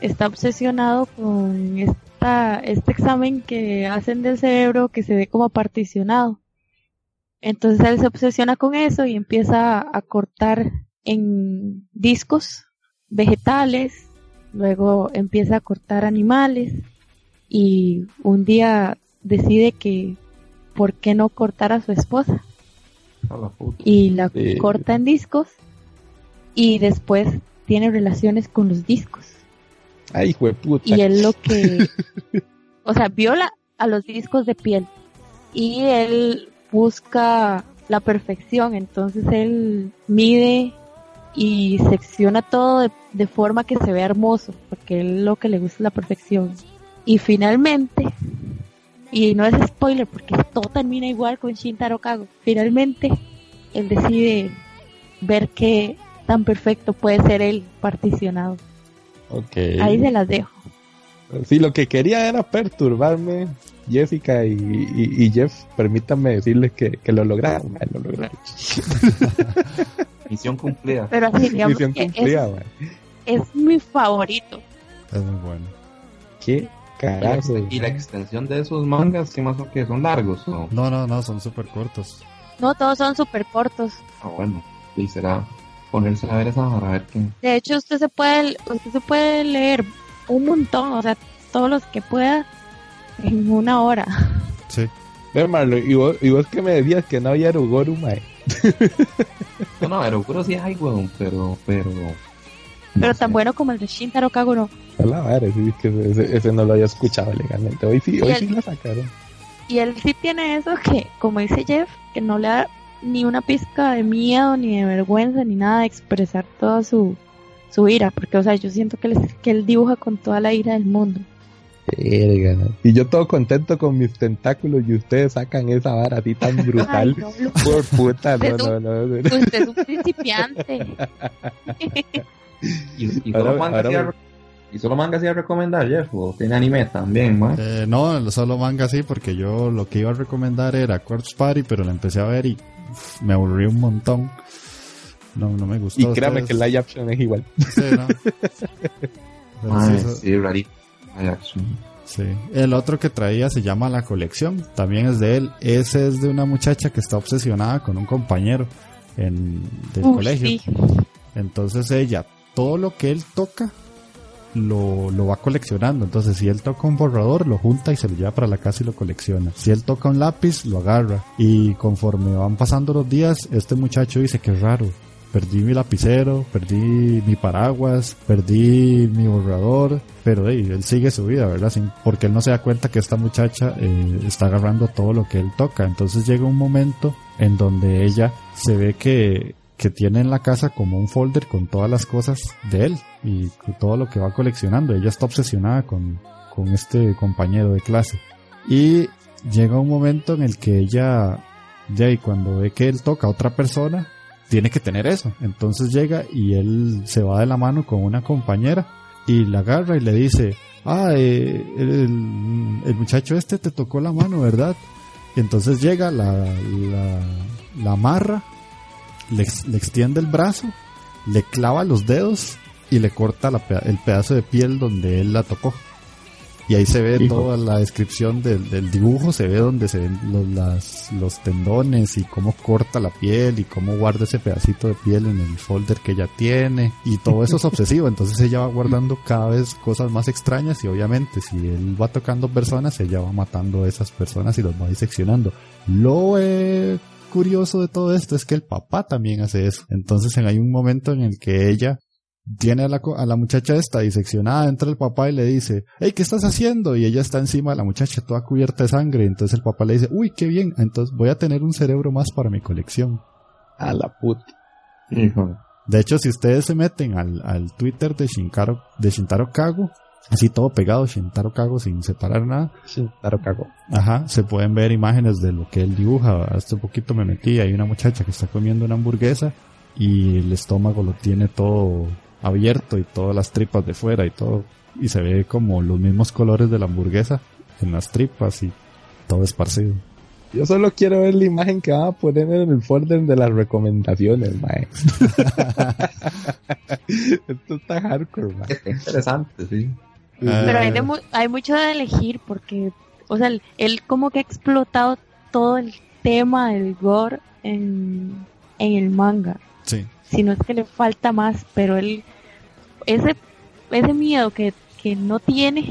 está obsesionado con este examen que hacen del cerebro que se ve como particionado. Entonces él se obsesiona con eso y empieza a cortar en discos vegetales, luego empieza a cortar animales y un día decide que por qué no cortar a su esposa y la corta en discos y después tiene relaciones con los discos. Ay, de puta. Y él lo que, [laughs] o sea, viola a los discos de piel y él busca la perfección, entonces él mide y secciona todo de, forma que se vea hermoso, porque él lo que le gusta es la perfección. Y finalmente, y no es spoiler porque todo termina igual con Shintaro Kago, finalmente él decide ver qué tan perfecto puede ser él particionado. Ahí se las dejo. Sí, lo que quería era perturbarme, Jessica y, Jeff. Permítanme decirles que, lo lograron. Lo lograron. [laughs] Misión cumplida. Pero así, digamos Misión cumplida, es, es, mi favorito. Es muy bueno. ¿Qué? Carajo. ¿Y la extensión de esos mangas, qué más o qué? ¿Son largos? No, no, no, son súper cortos. No, todos son súper cortos. Ah, bueno. Y será ponerse a ver esa para ver qué. De hecho, usted se puede, usted se puede leer un montón, o sea, todos los que pueda en una hora. Sí. Ver, Marlon, ¿y vos, y vos que me decías que no había Erugoru, mae. no, no, Erugoru sí hay, weón, pero, pero... pero tan bueno como el de Shintaro Kaguro. A la madre, sí, que ese, ese, no lo había escuchado legalmente. Hoy sí, hoy sí lo sacaron. Y él sí tiene eso que, como dice Jeff, que no le da ni una pizca de miedo, ni de vergüenza, ni nada de expresar toda su, su ira, porque, o sea, yo siento que él, que él dibuja con toda la ira del mundo. Y yo todo contento con mis tentáculos y ustedes sacan esa vara así tan [laughs] brutal. Por [laughs] puta, no, no, no, Usted es un [laughs] principiante. y, solo manga ¿Y solo manga así a recomendar, Jeff? ¿O tiene anime también, eh, no, solo manga sí, porque yo lo que iba a recomendar era Quartz Party, pero lo empecé a ver y me aburrí un montón. No, no me gustó. Y créame que el live action es igual. Sí, ¿no? [laughs] sí, Sí. El otro que traía se llama La Colección, también es de él. Ese es de una muchacha que está obsesionada con un compañero en, del colegio. Entonces ella, todo lo que él toca, lo, lo va coleccionando. Entonces, si él toca un borrador, lo junta y se lo lleva para la casa y lo colecciona. Si él toca un lápiz, lo agarra. Y conforme van pasando los días, este muchacho dice que raro. Perdí mi lapicero, perdí mi paraguas, perdí mi borrador, pero él sigue su vida, ¿verdad? Sin, porque él no se da cuenta que esta muchacha eh, está agarrando todo lo que él toca. Entonces llega un momento en donde ella se ve que, que tiene en la casa como un folder con todas las cosas de él y todo lo que va coleccionando. Ella está obsesionada con, con este compañero de clase. Y llega un momento en el que ella, ya y cuando ve que él toca a otra persona, tiene que tener eso. Entonces llega y él se va de la mano con una compañera y la agarra y le dice, ah, eh, el, muchacho este te tocó la mano, ¿verdad? Entonces llega, la, la, la amarra, le, le, extiende el brazo, le clava los dedos y le corta la, el pedazo de piel donde él la tocó. Y ahí se ve toda la descripción del, dibujo, se ve donde se ven los, las, los tendones y cómo corta la piel y cómo guarda ese pedacito de piel en el folder que ella tiene. Y todo eso es [laughs] obsesivo, entonces ella va guardando cada vez cosas más extrañas y obviamente si él va tocando personas, ella va matando a esas personas y los va diseccionando. Lo eh, curioso de todo esto es que el papá también hace eso. Entonces hay un momento en el que ella tiene a la, a la muchacha esta diseccionada, entra el papá y le dice, hey, ¿qué estás haciendo? Y ella está encima de la muchacha toda cubierta de sangre, entonces el papá le dice, uy, qué bien, entonces voy a tener un cerebro más para mi colección. A la puta. De hecho, si ustedes se meten al, al Twitter de Shinkaro, de Shintaro Kago, así todo pegado, Shintaro Kago sin separar nada. Shintaro Kago. Ajá, se pueden ver imágenes de lo que él dibuja. Hace un poquito me metí, hay una muchacha que está comiendo una hamburguesa y el estómago lo tiene todo abierto y todas las tripas de fuera y todo. Y se ve como los mismos colores de la hamburguesa en las tripas y todo esparcido. Yo solo quiero ver la imagen que van a poner en el folder de las recomendaciones, mae. [laughs] Esto está hardcore, mae. interesante, sí. Pero hay, hay mucho de elegir porque, o sea, él, como que ha explotado todo el tema del gore en, en el manga. Sí si no es que le falta más, pero él, ese, ese miedo que, que no tiene,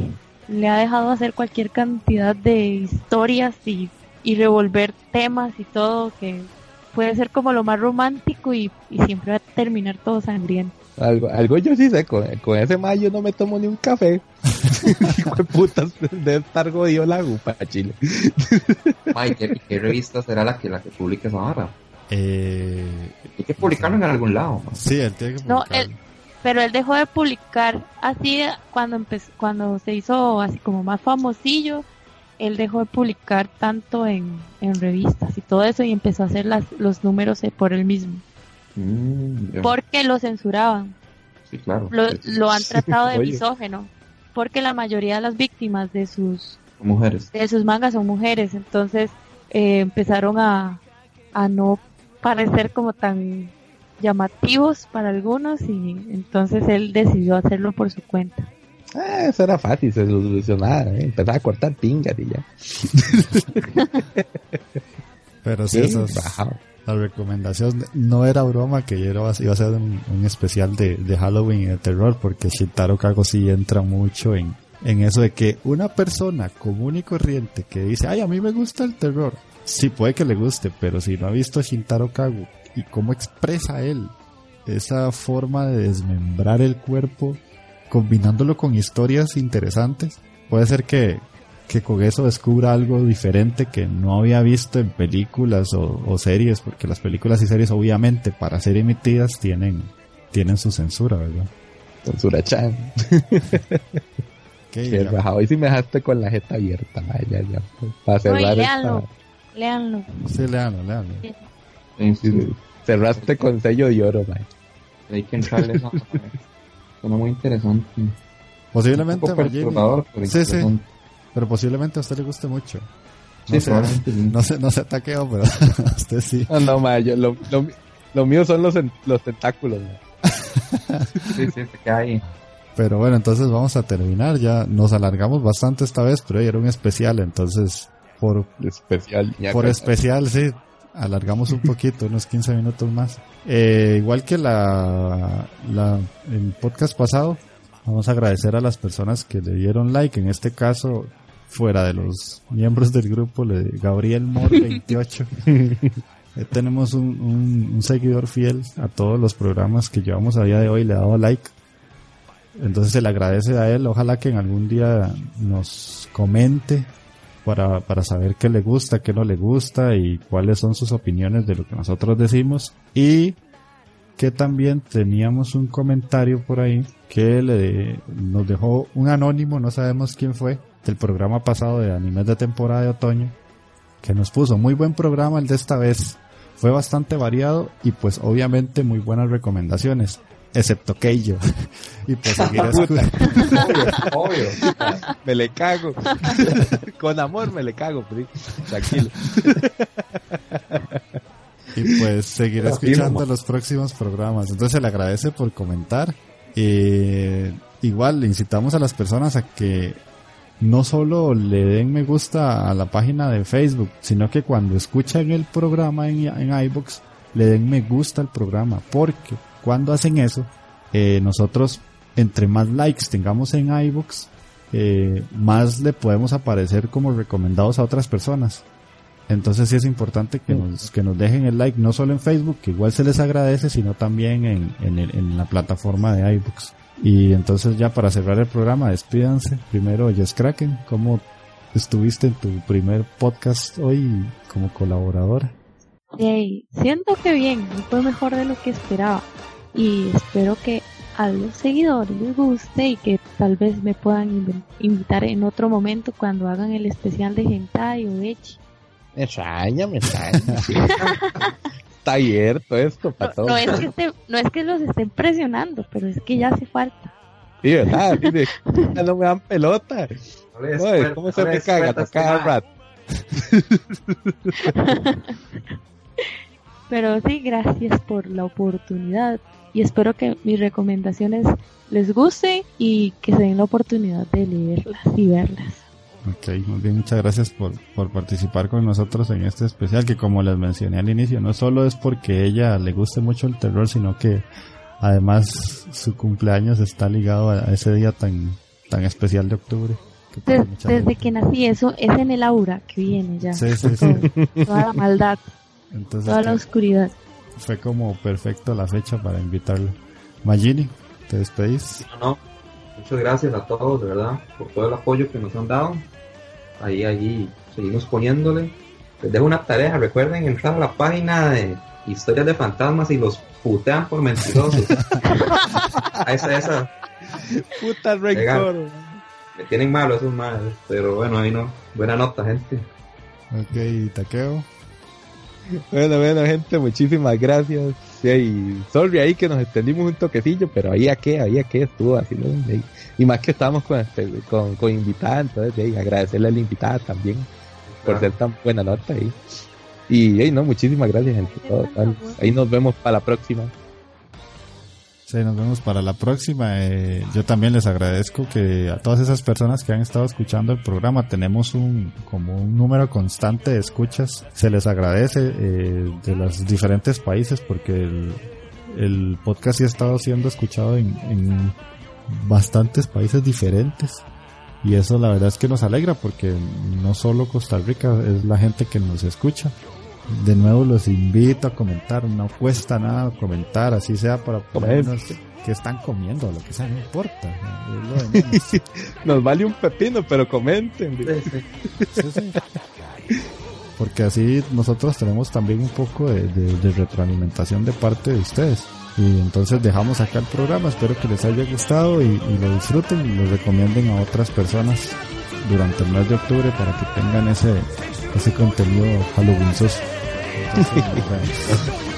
le ha dejado hacer cualquier cantidad de historias y, y revolver temas y todo que puede ser como lo más romántico y, y siempre va a terminar todo sangriento. Algo, algo yo sí sé, con, ese mayo no me tomo ni un café. [laughs] Hijo de putas, de estar jodido la gupa, Chile. Mike, ¿qué, revista será la que, la que publica esa barra? Eh, hay que publicarlo en algún lado. Sí, él tiene que publicarlo. pero él dejó de publicar así cuando empezó, cuando se hizo así como más famosillo. Él dejó de publicar tanto en, revistas y todo eso y empezó a hacer las, los números por él mismo. Mm, porque lo censuraban. Sí, claro. Lo, han [laughs] tratado de misógeno. Porque la mayoría de las víctimas de sus mujeres de sus mangas son mujeres. Entonces eh, empezaron a, a no parecer como tan llamativos para algunos y entonces él decidió hacerlo por su cuenta. Ah, eso era fácil, se solucionaba, ¿eh? empezaba a cortar pingas y ya. [laughs] Pero sí, eso es, la recomendación no era broma que yo iba a hacer un, especial de, Halloween y de terror porque Shintaro Kago sí entra mucho en, en eso de que una persona común y corriente que dice, ay, a mí me gusta el terror, sí puede que le guste, pero si no ha visto Shintaro Kagu y cómo expresa él esa forma de desmembrar el cuerpo, combinándolo con historias interesantes, puede ser que, que con eso descubra algo diferente que no había visto en películas o, series, porque las películas y series obviamente para ser emitidas tienen, tienen su censura, ¿verdad? Censura chan. [laughs] Qué Hoy sí me dejaste con la jeta abierta, ya, ya, para cerrar esta, Leanlo. Sí, leanlo, leanlo. Cerraste con sello de oro, man. Hay que entrarle eso. [laughs] Suena muy interesante. Posiblemente Sí, sí. Pero posiblemente a usted le guste mucho. No, sé, no, se, no se ataqueo, pero [laughs] a usted sí. No, no, yo, lo, lo, lo, mío son los, los tentáculos, [laughs] sí, sí, se queda ahí. Pero bueno, entonces vamos a terminar. Ya nos alargamos bastante esta vez, pero era un especial, entonces por especial. Por especial, sí. Alargamos un poquito, unos 15 minutos más. Eh, igual que la, la, el podcast pasado, Vamos a agradecer a las personas que le dieron like, en este caso, fuera de los miembros del grupo, Gabriel Mor [laughs] 28. [laughs] tenemos un, un, seguidor fiel a todos los programas que llevamos a día de hoy, le ha dado like. Entonces se le agradece a él, ojalá que en algún día nos comente para, para saber qué le gusta, qué no le gusta y cuáles son sus opiniones de lo que nosotros decimos. Y que también teníamos un comentario por ahí que le, nos dejó un anónimo, no sabemos quién fue, del programa pasado de animes de temporada de otoño, que nos puso muy buen programa el de esta vez. Fue bastante variado y pues obviamente muy buenas recomendaciones excepto Keijo. [laughs] y pues seguir [laughs] [laughs] obvio, obvio. Me le cago. Con amor me le cago, tranquilo. y pues seguir escuchando los próximos programas. Entonces se le agradece por comentar. Eh, igual le incitamos a las personas a que no solo le den me gusta a la página de Facebook, sino que cuando escuchan el programa en, en iBox le den me gusta al programa, porque cuando hacen eso, eh, nosotros, entre más likes tengamos en iBooks, eh, más le podemos aparecer como recomendados a otras personas. Entonces sí es importante que nos, que nos dejen el like, no solo en Facebook, que igual se les agradece, sino también en, en, la plataforma de iBooks. Y entonces ya para cerrar el programa, despídanse. Primero, Jess Kraken, ¿cómo estuviste en tu primer podcast hoy como colaboradora? siento que bien, fue mejor de lo que esperaba y espero que a los seguidores les guste y que tal vez me puedan invitar en otro momento cuando hagan el especial de Hentai o Echi. Me extraña, me extraña. [laughs] Está abierto esto para no, No es, que no es que los estén presionando, pero es que ya hace falta. Sí, ¿verdad? Mire, no me dan pelota. ¿Cómo se me caga? Cada rato. [laughs] Pero sí, gracias por la oportunidad y espero que mis recomendaciones les guste y que se den la oportunidad de leerlas y verlas. Ok, muy bien, muchas gracias por, por participar con nosotros en este especial que como les mencioné al inicio, no solo es porque ella le guste mucho el terror, sino que además su cumpleaños está ligado a ese día tan, tan especial de octubre. desde que nací, eso es en el aura que viene ya. Sí, sí, sí. Toda la maldad. toda la oscuridad fue como perfecto la fecha para invitarlo. Magini, ¿te despedís? No, no. Muchas gracias a todos, de verdad, por todo el apoyo que nos han dado. Ahí, allí, seguimos poniéndole. Les dejo una tarea, recuerden entrar a la página de historias de fantasmas y los putean por mentirosos. [laughs] a esa, esa. Puta récord. Me tienen malo esos malos, pero bueno, ahí no. Buena nota, gente. Ok, taqueo. Bueno, bueno, gente, muchísimas gracias. Sí, y sorry ahí que nos extendimos un toquecillo, pero ahí a qué, ahí a qué estuvo así, Y más que estábamos con, este, con, con invitada, entonces agradecerle a la invitada también por ser tan buena nota ahí. Y hey, no, muchísimas gracias, gente. ahí nos vemos para la próxima. Sí, nos vemos para la próxima. Eh, yo también les agradezco que a todas esas personas que han estado escuchando el programa tenemos un como un número constante de escuchas. Se les agradece eh, de los diferentes países porque el, podcast sí ha estado siendo escuchado en, en bastantes países diferentes. Y eso la verdad es que nos alegra porque no solo Costa Rica es la gente que nos escucha, de nuevo los invito a comentar, no cuesta nada comentar, así sea para ponernos que están comiendo, lo que sea, no importa. [laughs] Nos vale un pepino, pero comenten. Porque así nosotros tenemos también un poco de, retroalimentación de parte de ustedes. Y entonces dejamos acá el programa, espero que les haya gustado y, lo disfruten y lo recomienden a otras personas durante el mes de octubre para que tengan ese, ese contenido Halloween Right. [laughs]